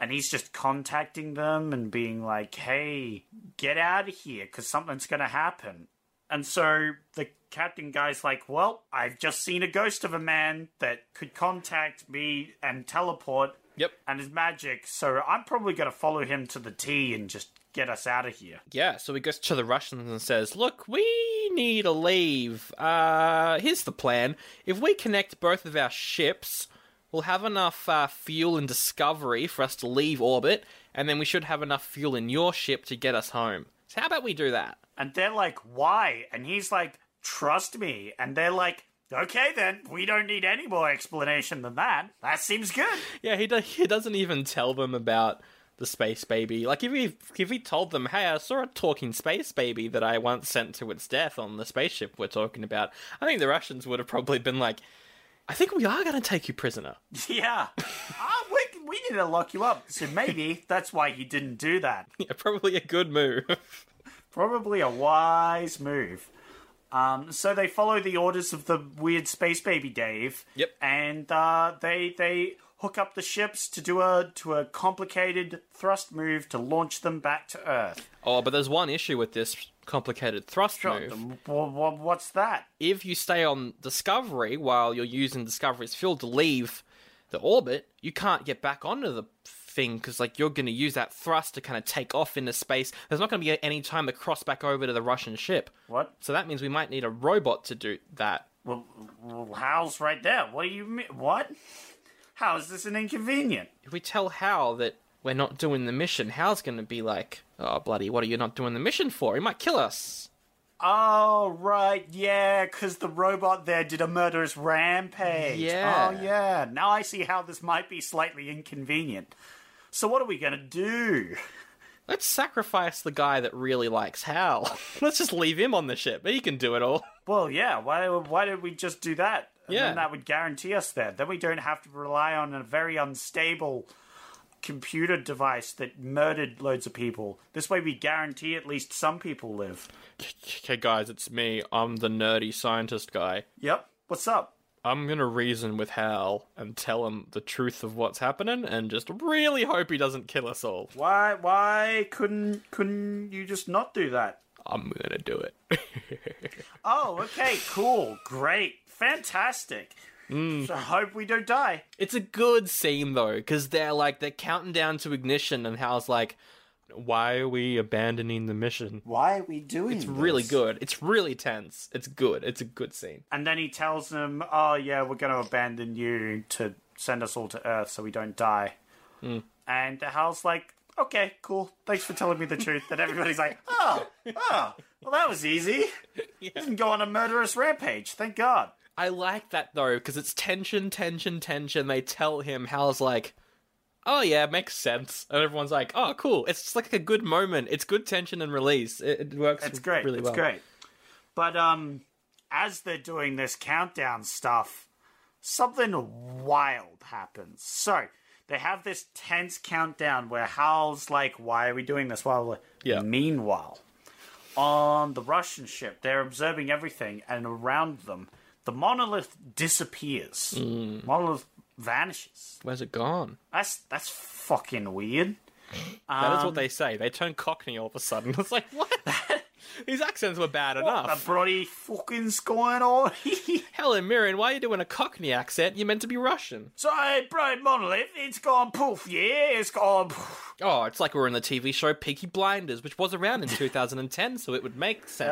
and he's just contacting them and being like, "Hey, get out of here, because something's gonna happen." And so the captain guy's like, "Well, I've just seen a ghost of a man that could contact me and teleport." Yep. And is magic, so I'm probably gonna follow him to the T and just get us out of here. Yeah, so he goes to the Russians and says, Look, we need to leave. Uh, here's the plan. If we connect both of our ships, we'll have enough uh, fuel in Discovery for us to leave orbit, and then we should have enough fuel in your ship to get us home. So, how about we do that? And they're like, why? And he's like, trust me. And they're like, okay, then, we don't need any more explanation than that. That seems good. Yeah, he, do- he doesn't even tell them about the space baby. Like, if he, if he told them, hey, I saw a talking space baby that I once sent to its death on the spaceship we're talking about, I think the Russians would have probably been like, I think we are going to take you prisoner. Yeah. Ah, we, we need to lock you up. So maybe that's why he didn't do that. Yeah, probably a good move. Probably a wise move. Um, so they follow the orders of the weird space baby Dave. Yep. And uh, they they hook up the ships to do a to a complicated thrust move to launch them back to Earth. oh, but there's one issue with this complicated thrust move. Wha- wha- What's that? If you stay on Discovery while you're using Discovery's fuel to leave the orbit, you can't get back onto the thing because like you're going to use that thrust to kind of take off into space. There's not going to be any time to cross back over to the Russian ship. What? So that means we might need a robot to do that. Well, well, Hal's right there. What do you mean? What? How is this an inconvenient? If we tell Hal that we're not doing the mission, Hal's to be like, "Oh bloody, what are you not doing the mission for? He might kill us." Oh, right, yeah, because the robot there did a murderous rampage. Oh, yeah. Oh, yeah. Now I see how this might be slightly inconvenient. So, what are we to do? Let's sacrifice the guy that really likes Hal. Let's just leave him on the ship. He can do it all. Well, yeah, why, why did we just do that? And Yeah. then that would guarantee us that. Then we don't have to rely on a very unstable computer device that murdered loads of people. This way we guarantee at least some people live. Okay, guys, it's me. I'm the nerdy scientist guy. Yep. What's up? I'm gonna reason with Hal and tell him the truth of what's happening, and just really hope he doesn't kill us all. Why why couldn't couldn't you just not do that? I'm gonna do it. Oh, okay, cool, great, fantastic. Hmm. So I hope we don't die. it's a good scene though, because they're like they're counting down to ignition, and Hal's like, "Why are we abandoning the mission?" Why are we doing It's really good. It's really tense. It's good. It's a good scene. And then he tells them, "Oh yeah, we're going to abandon you to send us all to Earth so we don't die." Hmm. And Hal's like, okay, cool. Thanks for telling me the truth. And everybody's like, oh, oh, well, that was easy. Didn't go on a murderous rampage. Thank God. I like that though because it's tension, tension, tension. They tell him Hal's like, "Oh yeah, makes sense," and everyone's like, "Oh cool." It's just like a good moment. It's good tension and release. It, it works. It's great. Really it's well. great. But um, as they're doing this countdown stuff, something wild happens. So they have this tense countdown where Hal's like, "Why are we doing this?" While Yeah. meanwhile, on the Russian ship, they're observing everything, and around them, the monolith disappears. Mm. Monolith vanishes. Where's it gone? That's that's fucking weird. That is Um, what they say. They turn Cockney all of a sudden. It's like what? These accents were bad What enough. the bloody fucking's going on? Helen Mirren, why are you doing a Cockney accent? You're meant to be Russian. So, Brian Monolith, it's gone poof, yeah, it's gone poof. Oh, it's like we're in the TV show Peaky Blinders, which was around in 2010, so it would make sense.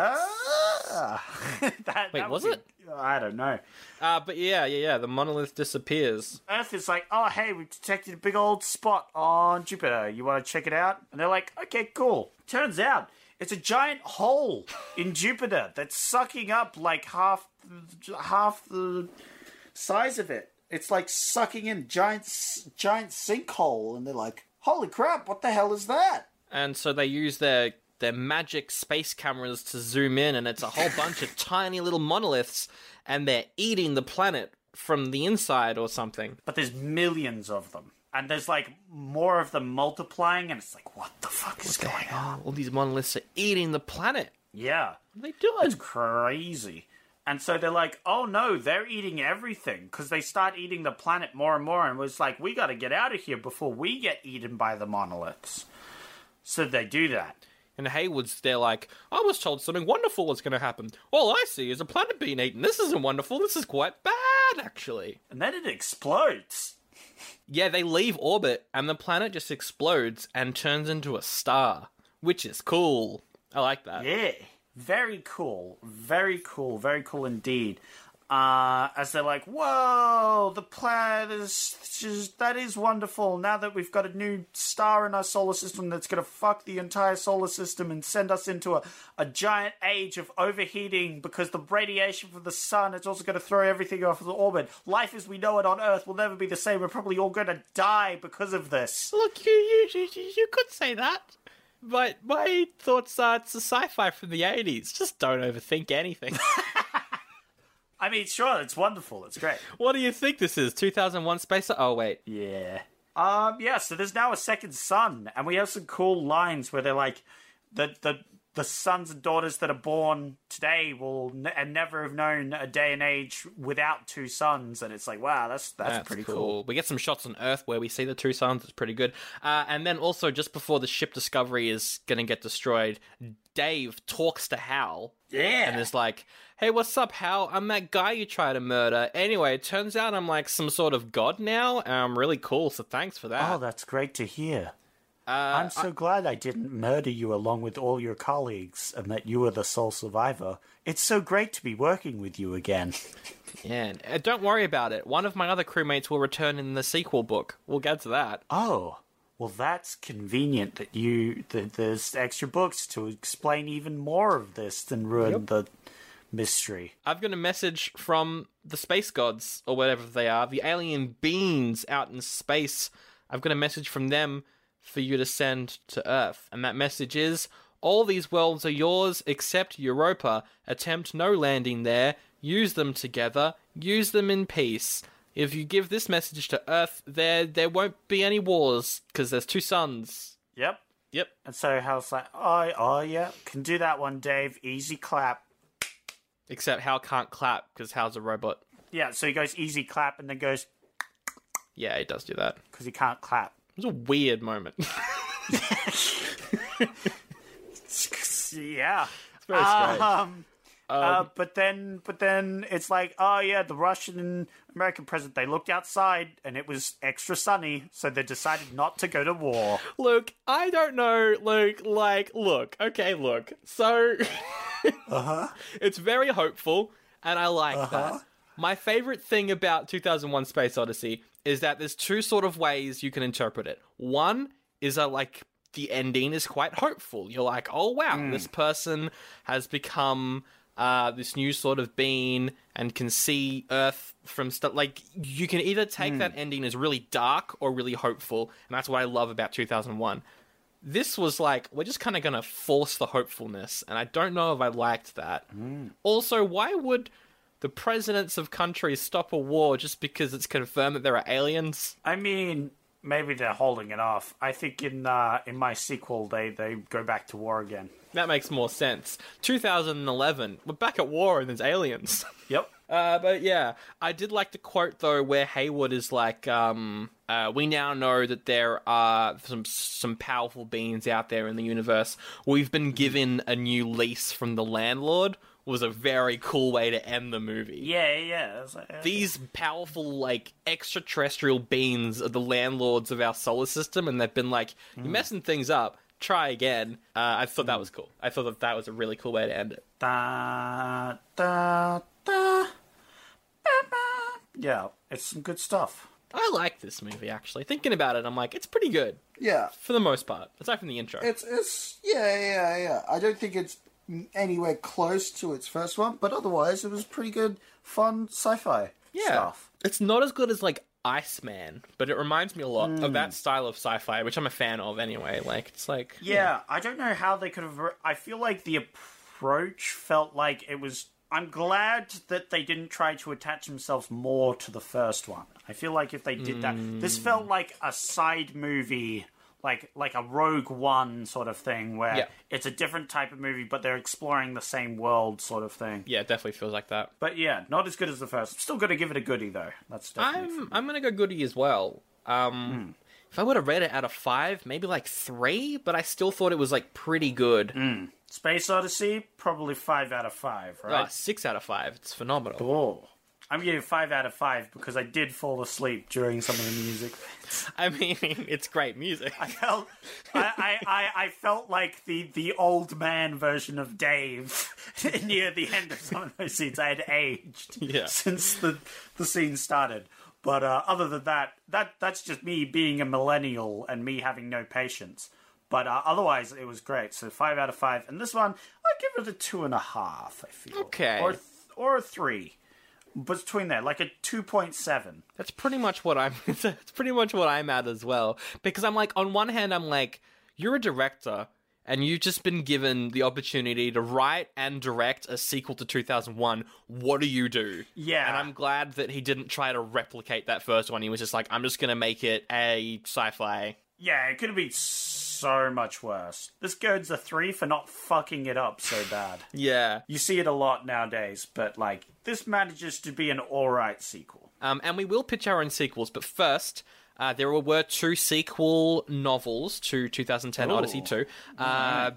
Ah. that, Wait, that was would it? I don't know. Uh, but yeah, yeah, yeah. The monolith disappears. Earth is like, oh, hey, we've detected a big old spot on Jupiter. You want to check it out? And they're like, okay, cool. Turns out it's a giant hole in Jupiter that's sucking up like half, half the size of it. It's like sucking in giant giant sinkhole, and they're like, "Holy crap! What the hell is that?" and so they use their their magic space cameras to zoom in, and it's a whole bunch of tiny little monoliths, and they're eating the planet from the inside or something. but there's millions of them. And there's like more of them multiplying, and it's like, what the fuck is going on? All these monoliths are eating the planet. Yeah. What are they doing? It's crazy. And so they're like, oh no, they're eating everything because they start eating the planet more and more. And was like, we got to get out of here before we get eaten by the monoliths. So they do that. And Heywood's they're like, I was told something wonderful was going to happen. All I see is a planet being eaten. This isn't wonderful. This is quite bad, actually. And then it explodes. Yeah, they leave orbit, and the planet just explodes and turns into a star, which is cool. I like that. Yeah. Very cool. Very cool. Very cool indeed. Uh, as they're like, whoa, the planet is just, that is wonderful. Now that we've got a new star in our solar system that's going to fuck the entire solar system and send us into a, a giant age of overheating because the radiation from the sun is also going to throw everything off of the orbit. Life as we know it on Earth will never be the same. We're probably all going to die because of this. Look, you, you, you, you could say that. But my thoughts are it's a sci-fi from the 80s. Just don't overthink anything. I mean, sure, it's wonderful. It's great. what do you think this is? 2001 Space... Oh, wait. Yeah. Um. Yeah. So there's now a second son, and we have some cool lines where they're like, the the the sons and daughters that are born today will n- and never have known a day and age without two sons, and it's like, wow, that's that's, That's pretty cool. cool. We get some shots on Earth where we see the two suns. It's pretty good. Uh, and then also, just before the ship Discovery is going to get destroyed, Dave talks to Hal Yeah. and it's like, "Hey, what's up, Hal? I'm that guy you try to murder. Anyway, it turns out I'm like some sort of god now. and I'm really cool. So thanks for that. oh, that's great to hear. Uh, I'm so glad I didn't murder you along with all your colleagues, and that you were the sole survivor. It's so great to be working with you again. yeah, uh, don't worry about it. One of my other crewmates will return in the sequel book. We'll get to that. Oh, well, that's convenient that you that there's extra books to explain even more of this than ruin the mystery. I've got a message from the space gods, or whatever they are, the alien beings out in space. I've got a message from them for you to send to Earth. And that message is All these worlds are yours except Europa. Attempt no landing there. Use them together. Use them in peace. If you give this message to Earth, there there won't be any wars because there's two suns. Yep. Yep. And so Hal's like, oh, oh yeah, can do that one, Dave. Easy clap. Except Hal can't clap because Hal's a robot. Yeah, so he goes easy clap and then goes Yeah, he does do that. because he can't clap. It was a weird moment. yeah. It's very strange. Um, uh, but then, but then it's like, oh yeah, the Russian American president. They looked outside and it was extra sunny, so they decided not to go to war. Luke, I don't know, Luke, like, look, okay, look. So, uh-huh. it's very hopeful, and I like that. My favorite thing about 2001 Space Odyssey is that there's two sort of ways you can interpret it. One is a, like, the ending is quite hopeful. You're like, oh wow, this person has become uh, this new sort of being and can see Earth from stuff. Like you can either take that ending as really dark or really hopeful, and that's what I love about 2001. This was like we're just kind of gonna force the hopefulness, and I don't know if I liked that. Also, why would the presidents of countries stop a war just because it's confirmed that there are aliens? I mean, maybe they're holding it off. I think in uh, in my sequel, they they go back to war again. That makes more sense. 2011, we're back at war and there's aliens. Yep. Uh, but yeah, I did like the quote though, where Heywood is like, um, uh, "We now know that there are some some powerful beings out there in the universe. We've been given a new lease from the landlord." Was a very cool way to end the movie. Yeah, yeah. Like, uh, These powerful, like extraterrestrial beings are the landlords of our solar system, and they've been like, "You're messing things up. Try again." Uh, I thought that was cool. I thought that that was a really cool way to end it. da, da, da, ba, ba. Yeah, it's some good stuff. I like this movie actually. Thinking about it, I'm like, it's pretty good Yeah, for the most part, aside from the intro. it's it's yeah yeah yeah. I don't think it's anywhere close to its first one, but otherwise it was pretty good, fun sci-fi yeah, stuff. it's not as good as like Iceman, but it reminds me a lot of that hmm. style of sci-fi, which I'm a fan of anyway. Like, it's like, Yeah, I don't know how they could have. I feel like the approach felt like it was. I'm glad that they didn't try to attach themselves more to the first one. I feel like if they did that, this felt hmm. like a side movie, like like a Rogue One sort of thing, where Yeah. it's a different type of movie, but they're exploring the same world, sort of thing. yeah, it definitely feels like that. But yeah, not as good as the first. Still got to give it a goodie though. That's definitely. I'm I'm gonna go goodie as well. Um, hmm. if I would have read it out of five, maybe like three, but I still thought it was like pretty good. Hmm. Space Odyssey, probably five out of five, right? Ah, six out of five. It's phenomenal. Oh. I'm giving five out of five because I did fall asleep during some of the music. I mean, it's great music. I felt, I, I, I, I felt like the, the old man version of Dave near the end of some of those scenes. I had aged Yeah. since the the scene started. But uh, other than that, that that's just me being a millennial and me having no patience. But uh, otherwise, it was great. So five out of five. And this one, I give it a two and a half. I feel Okay. or th- or a three, between there, like a two point seven. That's pretty much what I'm. It's pretty much what I'm at as well. Because I'm like, on one hand, I'm like, you're a director, and you've just been given the opportunity to write and direct a sequel to 2001. What do you do? Yeah. And I'm glad that he didn't try to replicate that first one. He was just like, I'm just gonna make it a sci-fi. Yeah, it could have been so much worse. This goes a three for not fucking it up so bad. Yeah. You see it a lot nowadays, but like this manages to be an alright sequel. Um, and we will pitch our own sequels, but first, uh, there were two sequel novels to 2010 Odyssey 2, uh,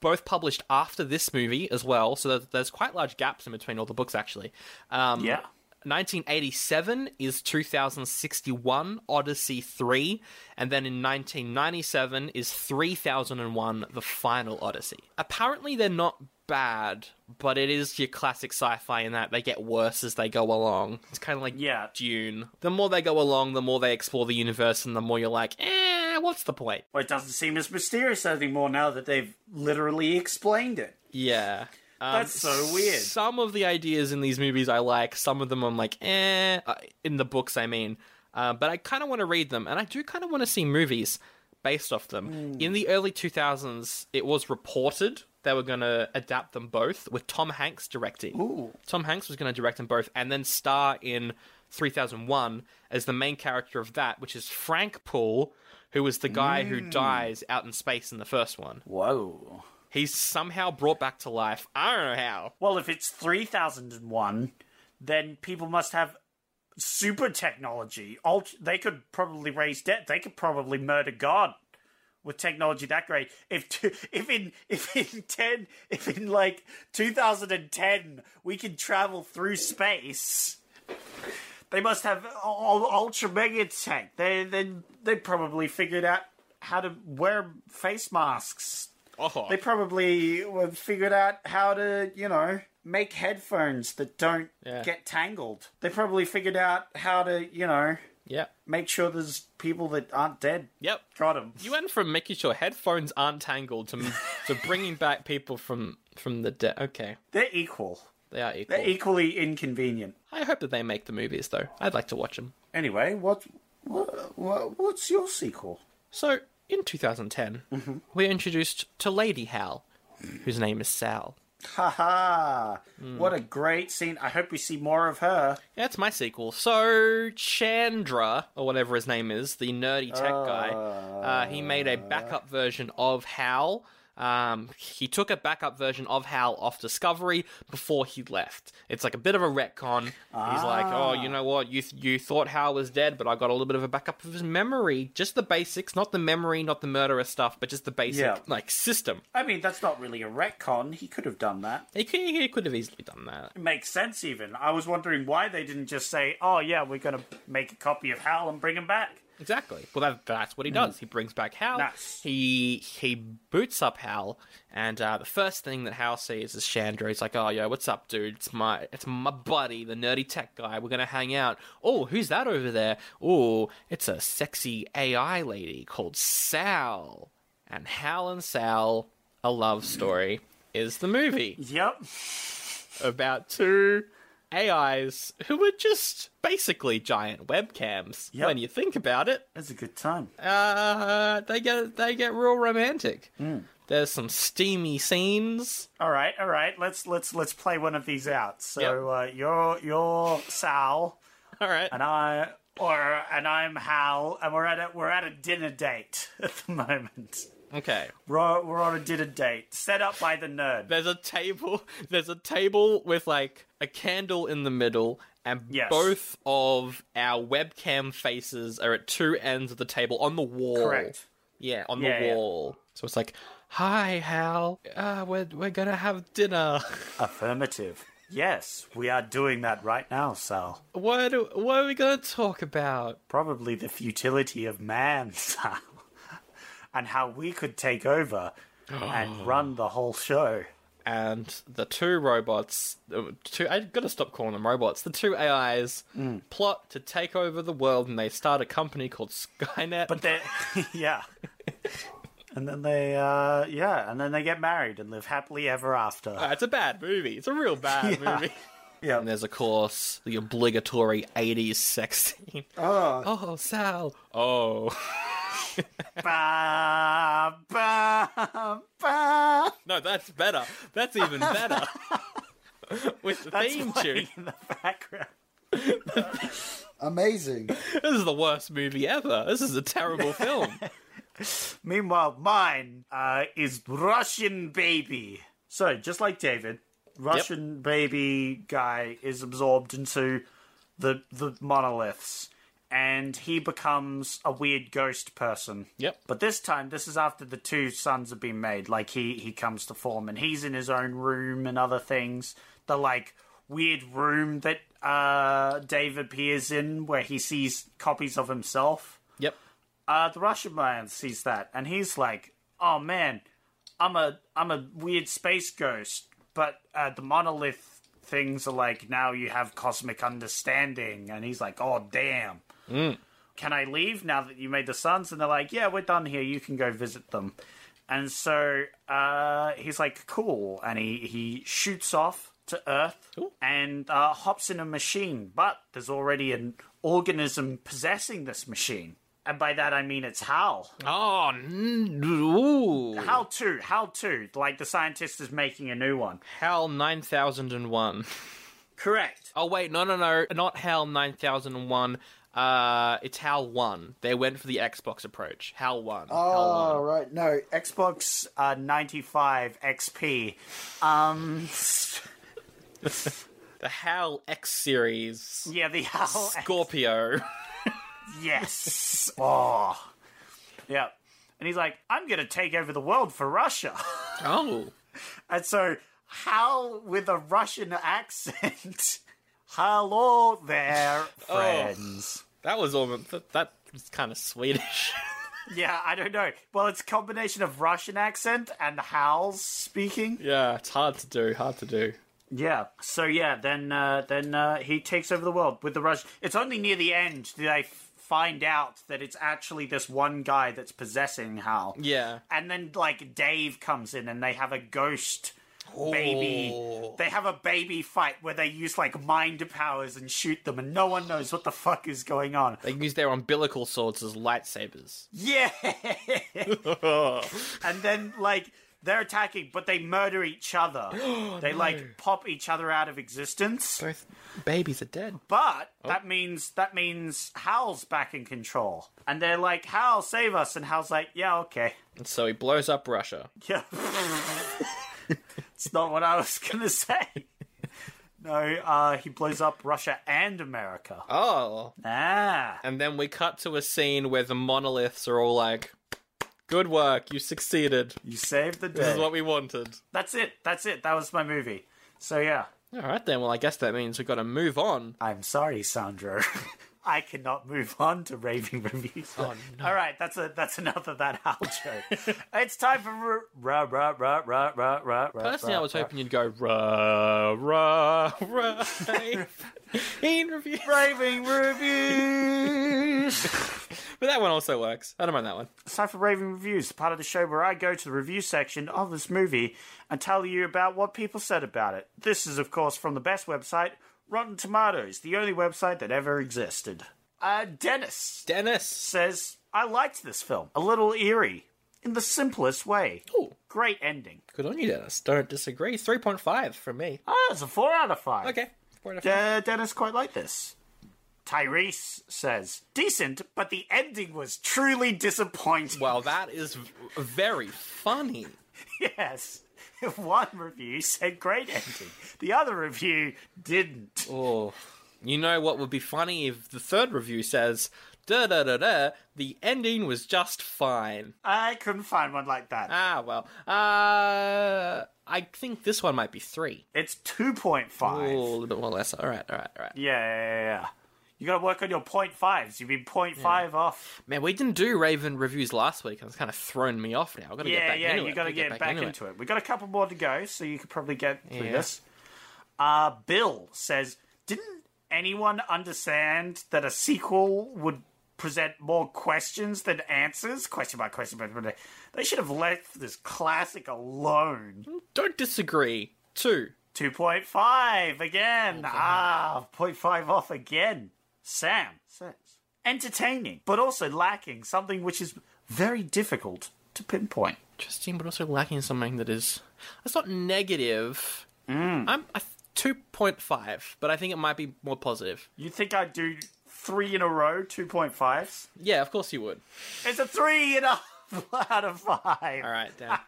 both published after this movie as well, so there's, there's quite large gaps in between all the books, actually. Um, Yeah. 1987 is 2061 Odyssey 3, and then in 1997 is 3001 The Final Odyssey. Apparently, they're not bad, but it is your classic sci fi in that they get worse as they go along. It's kind of like Yeah. Dune. The more they go along, the more they explore the universe, and the more you're like, eh, what's the point? Well, it doesn't seem as mysterious anymore now that they've literally explained it. Yeah. Um, That's so weird. Some of the ideas in these movies I like. Some of them I'm like, eh. uh, In the books, I mean. Uh, but I kind of want to read them, and I do kind of want to see movies based off them. Hmm. In the early 2000s, it was reported they were going to adapt them both, with Tom Hanks directing. Tom Hanks was going to direct them both, and then star in 3001 as the main character of that, which is Frank Poole, who was the guy who Hmm. dies out in space in the first one. Whoa. He's somehow brought back to life. I don't know how. Well, if it's 3001, then people must have super technology. They could probably raise debt. They could probably murder God with technology that great. If t- if in if in 10 if in like 2010 we can travel through space, they must have ul- ultra mega tech. They then they probably figured out how to wear face masks Oh, they probably have figured out how to, you know, make headphones that don't Yeah. get tangled. They probably figured out how to, you know, yeah. Make sure there's people that aren't dead. Yep. Got him. You went from making sure headphones aren't tangled to to bringing back people from from the dead. Okay, They're equal. they are equal. They're equally inconvenient. I hope that they make the movies though. I'd like to watch them. Anyway, what, what, what what's your sequel? So in 2010, mm-hmm. we're introduced to Lady Hal, whose name is Sal. Haha! What a great scene. I hope we see more of her. Yeah, that's my sequel. So Chandra, or whatever his name is, the nerdy tech guy, uh, he made a backup version of Hal. Um, he took a backup version of Hal off Discovery before he left. It's like a bit of a retcon. He's like, oh, you know what? You you thought Hal was dead, but I got a little bit of a backup of his memory. Just the basics, not the memory, not the murderous stuff, but just the basic Yeah. like system. I mean, that's not really a retcon. He could have done that. He could, he could have easily done that. It makes sense, even. I was wondering why they didn't just say, oh, yeah, we're going to make a copy of Hal and bring him back. Exactly. Well, that, that's what he does. He brings back Hal. Nice. He he boots up Hal, and uh, the first thing that Hal sees is Chandra. He's like, "Oh, yo, what's up, dude? It's my it's my buddy, the nerdy tech guy. We're gonna hang out. Oh, who's that over there? Oh, it's a sexy AI lady called Sal." And Hal and Sal, a love story, is the movie Yep. about two AIs who are just basically giant webcams Yep. when you think about it That's a good time. uh, they get they get real romantic. There's some steamy scenes. All right, all right. Let's let's let's play one of these out. So uh, you're you're Sal, All right, and I or and I'm Hal, and we're at a we're at a dinner date at the moment. Okay. We're we're on a dinner date set up by the nerd. There's a table. There's a table with like a candle in the middle, and Yes. both of our webcam faces are at two ends of the table on the wall. Correct. Yeah, on Yeah, the yeah. wall. So it's like, "Hi, Hal. Uh, we're we're gonna have dinner. Affirmative. Yes, we are doing that right now, Sal. what do- what are we gonna talk about?" Probably the futility of man, Sal, and how we could take over and run the whole show. and the two robots, uh, two I gotta stop calling them robots. The two AIs Mm. plot to take over the world, and they start a company called Skynet. But they, yeah. And then they, uh, yeah, and then they get married and live happily ever after. Uh, it's a bad movie. It's a real bad Yeah. movie. yeah. And there's of course the obligatory '80s sex scene. Oh, oh, Sal. Oh, Ba, ba, ba. no, that's better. That's even better. With the That's theme tune. in the background. Amazing. This is the worst movie ever. This is a terrible film. Meanwhile, mine uh, is Russian Baby. So, just like David, Russian Baby guy is absorbed into the the monoliths, and he becomes a weird ghost person. Yep. But this time, this is after the two sons have been made. Like he he comes to form, and he's in his own room and other things. The like weird room that uh, Dave appears in, where he sees copies of himself. Yep. Uh, the Russian man sees that, and he's like, "Oh man, I'm a I'm a weird space ghost." But uh, the monolith things are like, now you have cosmic understanding, and he's like, "Oh damn." Can I leave now that you made the sons? And they're like, "Yeah, we're done here. You can go visit them." And so uh, he's like, "Cool," and he he shoots off to Earth and uh, hops in a machine. But there's already an organism possessing this machine. And by that I mean it's Hal. Oh, ooh. Hal 2, Hal 2. Like the scientist is making a new one. Hal 9001. Correct. Oh, wait, no, no, no. Not Hal 9001. Uh, it's Hal 1. They went for the Xbox approach. Hal 1. Hal Oh, 1. right. No. Xbox uh, 95 XP. Um, The Hal X series. yeah, the Hal. Scorpio. Yes. Oh. Yeah. And he's like, I'm going to take over the world for Russia. oh. And so, Hal with a Russian accent. Hello there, friends. That was almost. That, that was kind of Swedish. Yeah, I don't know. Well, it's a combination of Russian accent and Hal's speaking. yeah, it's hard to do. Hard to do. Yeah. So yeah, then uh, then uh, he takes over the world with the Russian. It's only near the end do they f- find out that it's actually this one guy that's possessing Hal. Yeah. And then like Dave comes in and they have a ghost baby. Oh. They have a baby fight where they use like mind powers and shoot them and no one knows what the fuck is going on. They use their umbilical swords as lightsabers. Yeah. and then like they're attacking but they murder each other. they like pop each other out of existence. Both babies are dead. But oh. that means that means Hal's back in control. And they're like, Hal, save us and Hal's like, Yeah, okay. And so he blows up Russia. Yeah. it's not what I was gonna say. No, uh, he blows up Russia and America. Oh. Ah. And then we cut to a scene where the monoliths are all like, Good work, you succeeded. You saved the day. This is what we wanted. That's it. That's it. That was my movie. So yeah. Alright then, well I guess that means we've got to move on. I'm sorry, Sandro. I cannot move on to raving reviews. Oh, no. All right, that's a that's another that HAL joke. it's time for ra ra ra ra ra ra ra. Personally, ra, I was ra. hoping you'd go rah rah rah in review, raving reviews. but that one also works. I don't mind that one. It's time for raving reviews, the part of the show where I go to the review section of this movie and tell you about what people said about it. This is, of course, from the best website, Rotten Tomatoes, the only website that ever existed. Uh, Dennis Dennis. says, I liked this film. A little eerie, in the simplest way. Ooh. Great ending. Good on you, Dennis. Don't disagree. Three point five from me. Ah, it's a 4 out of 5. Okay. Four out of five. Uh, Dennis quite liked this. Tyrese says, decent, but the ending was truly disappointing. Well, that is v- very funny. Yes. One review said great ending. The other review didn't. Oh, you know what would be funny if the third review says, da da da da, the ending was just fine. I couldn't find one like that. Ah, well. Uh, I think this one might be three. It's 2.5. Ooh, a little bit more less. All right, all right, all right. Yeah, yeah, yeah, yeah. You gotta work on your point fives. You've been point five off. Man, we didn't do raving reviews last week, and it's kind of thrown me off now. I've got to get back yeah, into you it. gotta Gotta get, back, into, it. We got a couple more to go, so you could probably get through Yeah. this. Uh, Bill says, didn't anyone understand that a sequel would present more questions than answers? Question by question by question. They should have left this classic alone. Don't disagree. Two. 2.5 again. Ah, 0.5 off again. Sam says, entertaining, but also lacking something which is very difficult to pinpoint. Interesting, but also lacking something that is. That's not negative. I'm I, two point five, but I think it might be more positive. You think I'd do three in a row, 2.5s? Yeah, of course you would. It's a three in a out of five. All right, Dan.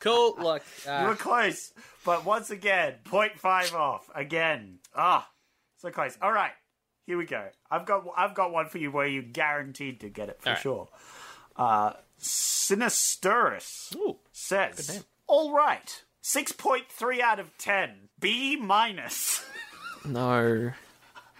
cool. Look, You uh, were close, but once again, 0.5 off again. Ah, so close. All right, here we go. I've got I've got one for you where you're guaranteed to get it for right. sure. Uh, Sinisterus ooh, says. "All right, 6.3 out of 10, B minus." no.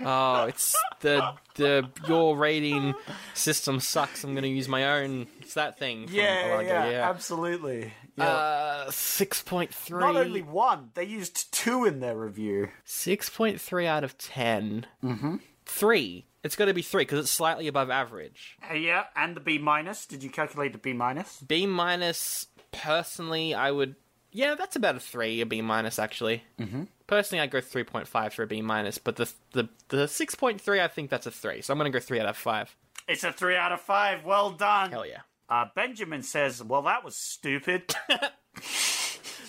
Oh, it's the the your rating system sucks. I'm gonna use my own. It's that thing. From yeah, yeah, yeah. absolutely. Yeah. Uh, six point three. Not only one, they used two in their review. Six point three out of 10 Mm-hmm. Three. It's got to be three because it's slightly above average. Uh, yeah, and the B minus. Did you calculate the B minus? B minus. Personally, I would. Yeah, that's about a three. A B minus, actually. Mm-hmm. Personally, I'd go three point five for a B minus, but the the the six point three, I think that's a three. So I'm gonna go three out of five. It's a three out of five. Well done. Hell yeah. Uh, Benjamin says, "Well, that was stupid."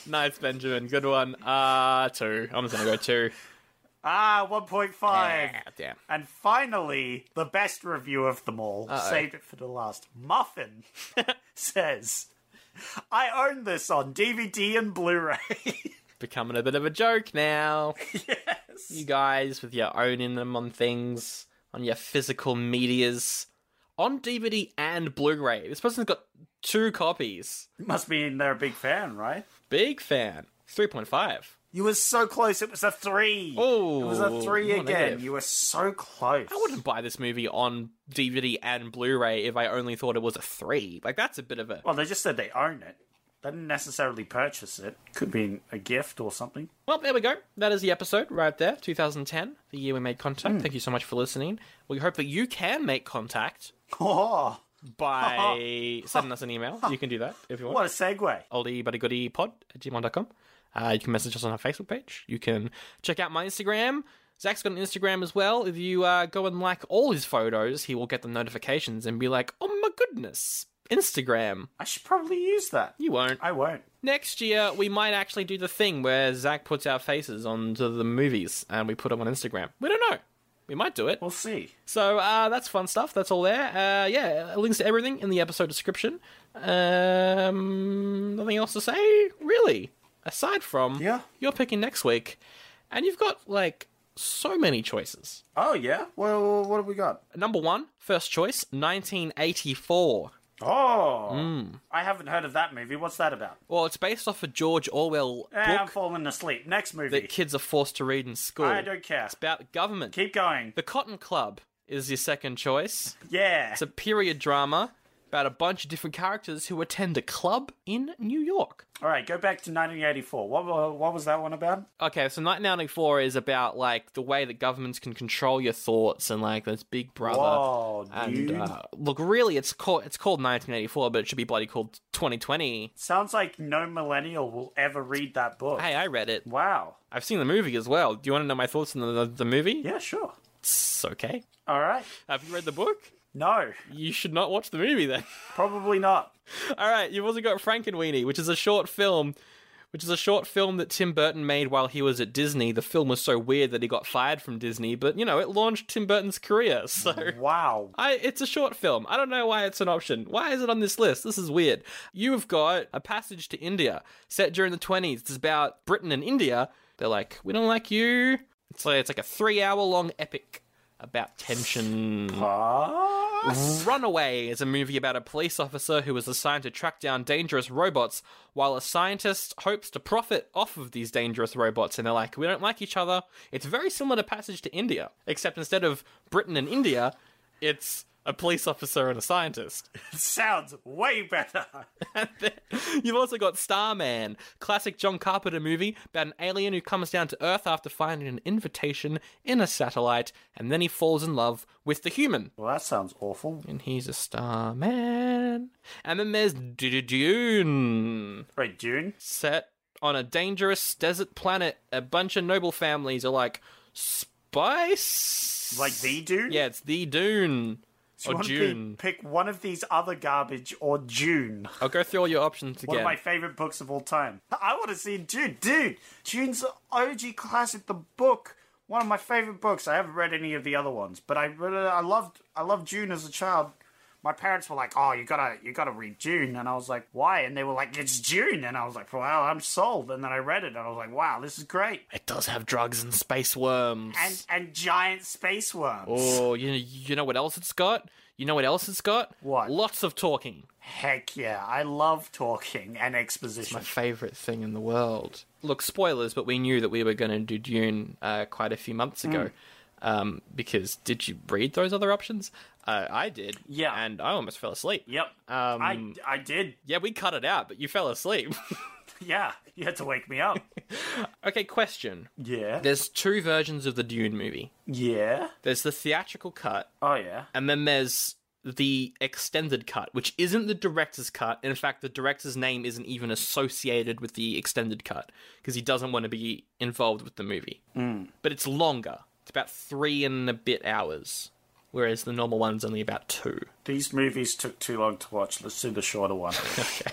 Nice, Benjamin. Good one. Uh, two. I'm just gonna go two. ah, one point five. Yeah, damn. And finally, the best review of them all. Uh-oh. Saved it for the last. Muffin says, "I own this on DVD and Blu-ray." Becoming a bit of a joke now. yes. You guys with your owning them on things, on your physical medias, on DVD and Blu-ray. This person's got two copies. Must mean they're a big fan, right? Big fan. 3.5. You were so close. It was a three. Oh, it was a three again. negative. You were so close. I wouldn't buy this movie on DVD and Blu-ray if I only thought it was a three. Like that's a bit of a Well, they just said they own it. They didn't necessarily purchase it. Could be a gift or something. Well, there we go. That is the episode right there, 2010, the year we made contact. Hmm. Thank you so much for listening. We hope that you can make contact Oh, by sending us an email. You can do that if you want. what a segue. Oldie buddy goody pod at gmail.com. Uh, you can message us on our Facebook page. You can check out my Instagram. Zach's got an Instagram as well. If you uh, go and like all his photos, he will get the notifications and be like, oh my goodness, Instagram. I should probably use that. You won't. I won't. Next year, we might actually do the thing where Zach puts our faces onto the movies and we put them on Instagram. We don't know. We might do it. We'll see. So uh, that's fun stuff. That's all there. Uh, yeah, links to everything in the episode description. Um, nothing else to say, really. Aside from Yeah. you're picking next week, and you've got like so many choices. Oh yeah. Well, what have we got? Number one, first choice, 1984. Oh, Hmm. I haven't heard of that movie. What's that about? Well, it's based off a George Orwell Eh, I'm falling asleep. Next movie. that kids are forced to read in school. I don't care. It's about government. Keep going. The Cotton Club is your second choice. Yeah. It's a period drama about a bunch of different characters who attend a club in New York. All right, go back to 1984. What what was that one about? Okay, so 1984 is about like the way that governments can control your thoughts and like this Big Brother. Whoa, and dude. uh, look, really, it's called it's called 1984, but it should be bloody called 2020. Sounds like no millennial will ever read that book. Hey, I read it. Wow. I've seen the movie as well. Do you want to know my thoughts on the, the, the movie? Yeah, sure. It's okay. All right. Have you read the book? No, You should not watch the movie then. probably not. All right, you've also got Frankenweenie, which is a short film, which is a short film that Tim Burton made while he was at Disney. The film was so weird that he got fired from Disney, but you know, it launched Tim Burton's career. So Wow. I it's a short film. I don't know why it's an option. Why is it on this list? This is weird. You've got A Passage to India, set during the 20s. It's about Britain and India. They're like, "We don't like you." It's like it's like a 3-hour long epic about tension. Runaway is a movie about a police officer who is assigned to track down dangerous robots while a scientist hopes to profit off of these dangerous robots. And they're like, we don't like each other. It's very similar to Passage to India, except instead of Britain and India, it's a police officer and a scientist. Sounds way better. You've also got Starman, classic John Carpenter movie about an alien who comes down to Earth after finding an invitation in a satellite, and then he falls in love with the human. well, that sounds awful. and he's a star man. And then there's Dune, Wait, June? set on a dangerous desert planet. A bunch of noble families are like spice, Like the Dune? Yeah, it's the Dune You or June. pick one of these other garbage or Dune? I'll go through all your options again. One of my favorite books of all time. I want to see Dune, Dude, Dune's OG classic, the book. One of my favorite books. I haven't read any of the other ones, but I really, I loved I loved Dune as a child. My parents were like, "Oh, you gotta you gotta read Dune," and I was like, "Why?" And they were like, "It's Dune," and I was like, "Well, I'm sold." And then I read it, and I was like, "Wow, this is great." it does have drugs and space worms. And and giant space worms. oh, you you know what else it's got? You know what else it's got? What? Lots of talking. Heck yeah, I love talking and exposition. my favorite thing in the world. Look, spoilers, but we knew that we were going to do Dune uh, quite a few months ago. Mm. Um, because did you read those other options? Uh, I did. Yeah. And I almost fell asleep. Yep. Um, I I did. Yeah, we cut it out, but you fell asleep. Yeah, you had to wake me up. okay, question. yeah. There's two versions of the Dune movie. Yeah. There's the theatrical cut, Oh yeah. and then there's the extended cut, which isn't the director's cut. In fact, the director's name isn't even associated with the extended cut because he doesn't want to be involved with the movie. Mm. But it's longer. It's about three and a bit hours, whereas the normal one's only about two. These movies took too long to watch. Let's do the shorter one. Okay.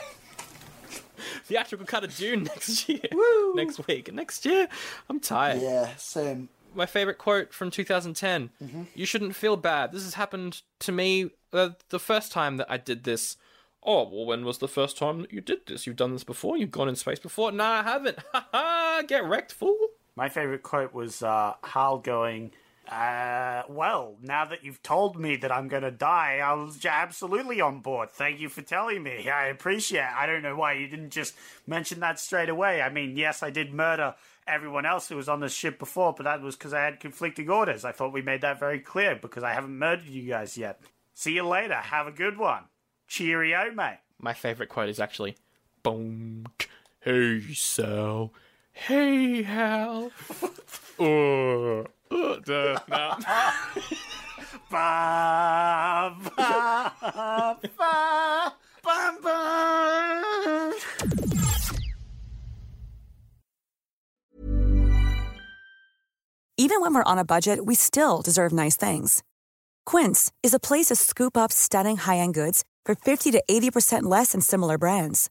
Theatrical cut of Dune next year. Woo! Next week. Next year? I'm tired. Yeah, same. my favorite quote from 2010 you shouldn't feel bad this has happened to me uh, the first time that i did this oh well when was the first time that you did this you've done this before you've gone in space before no i haven't ha ha get wrecked fool My favorite quote was uh, HAL going, uh, well, now that you've told me that I'm to die, I was absolutely on board. Thank you for telling me. I appreciate it. I don't know why you didn't just mention that straight away. I mean, yes, I did murder everyone else who was on this ship before, but that was because I had conflicting orders. I thought we made that very clear because I haven't murdered you guys yet. See you later. Have a good one. Cheerio, mate. my favorite quote is actually boom. Hey, Sal. Hey, HAL. oh, uh, no. Ba, ba, ba, ba, ba. Even when we're on a budget, we still deserve nice things. Quince is a place to scoop up stunning high-end goods for 50 to 80% less than similar brands.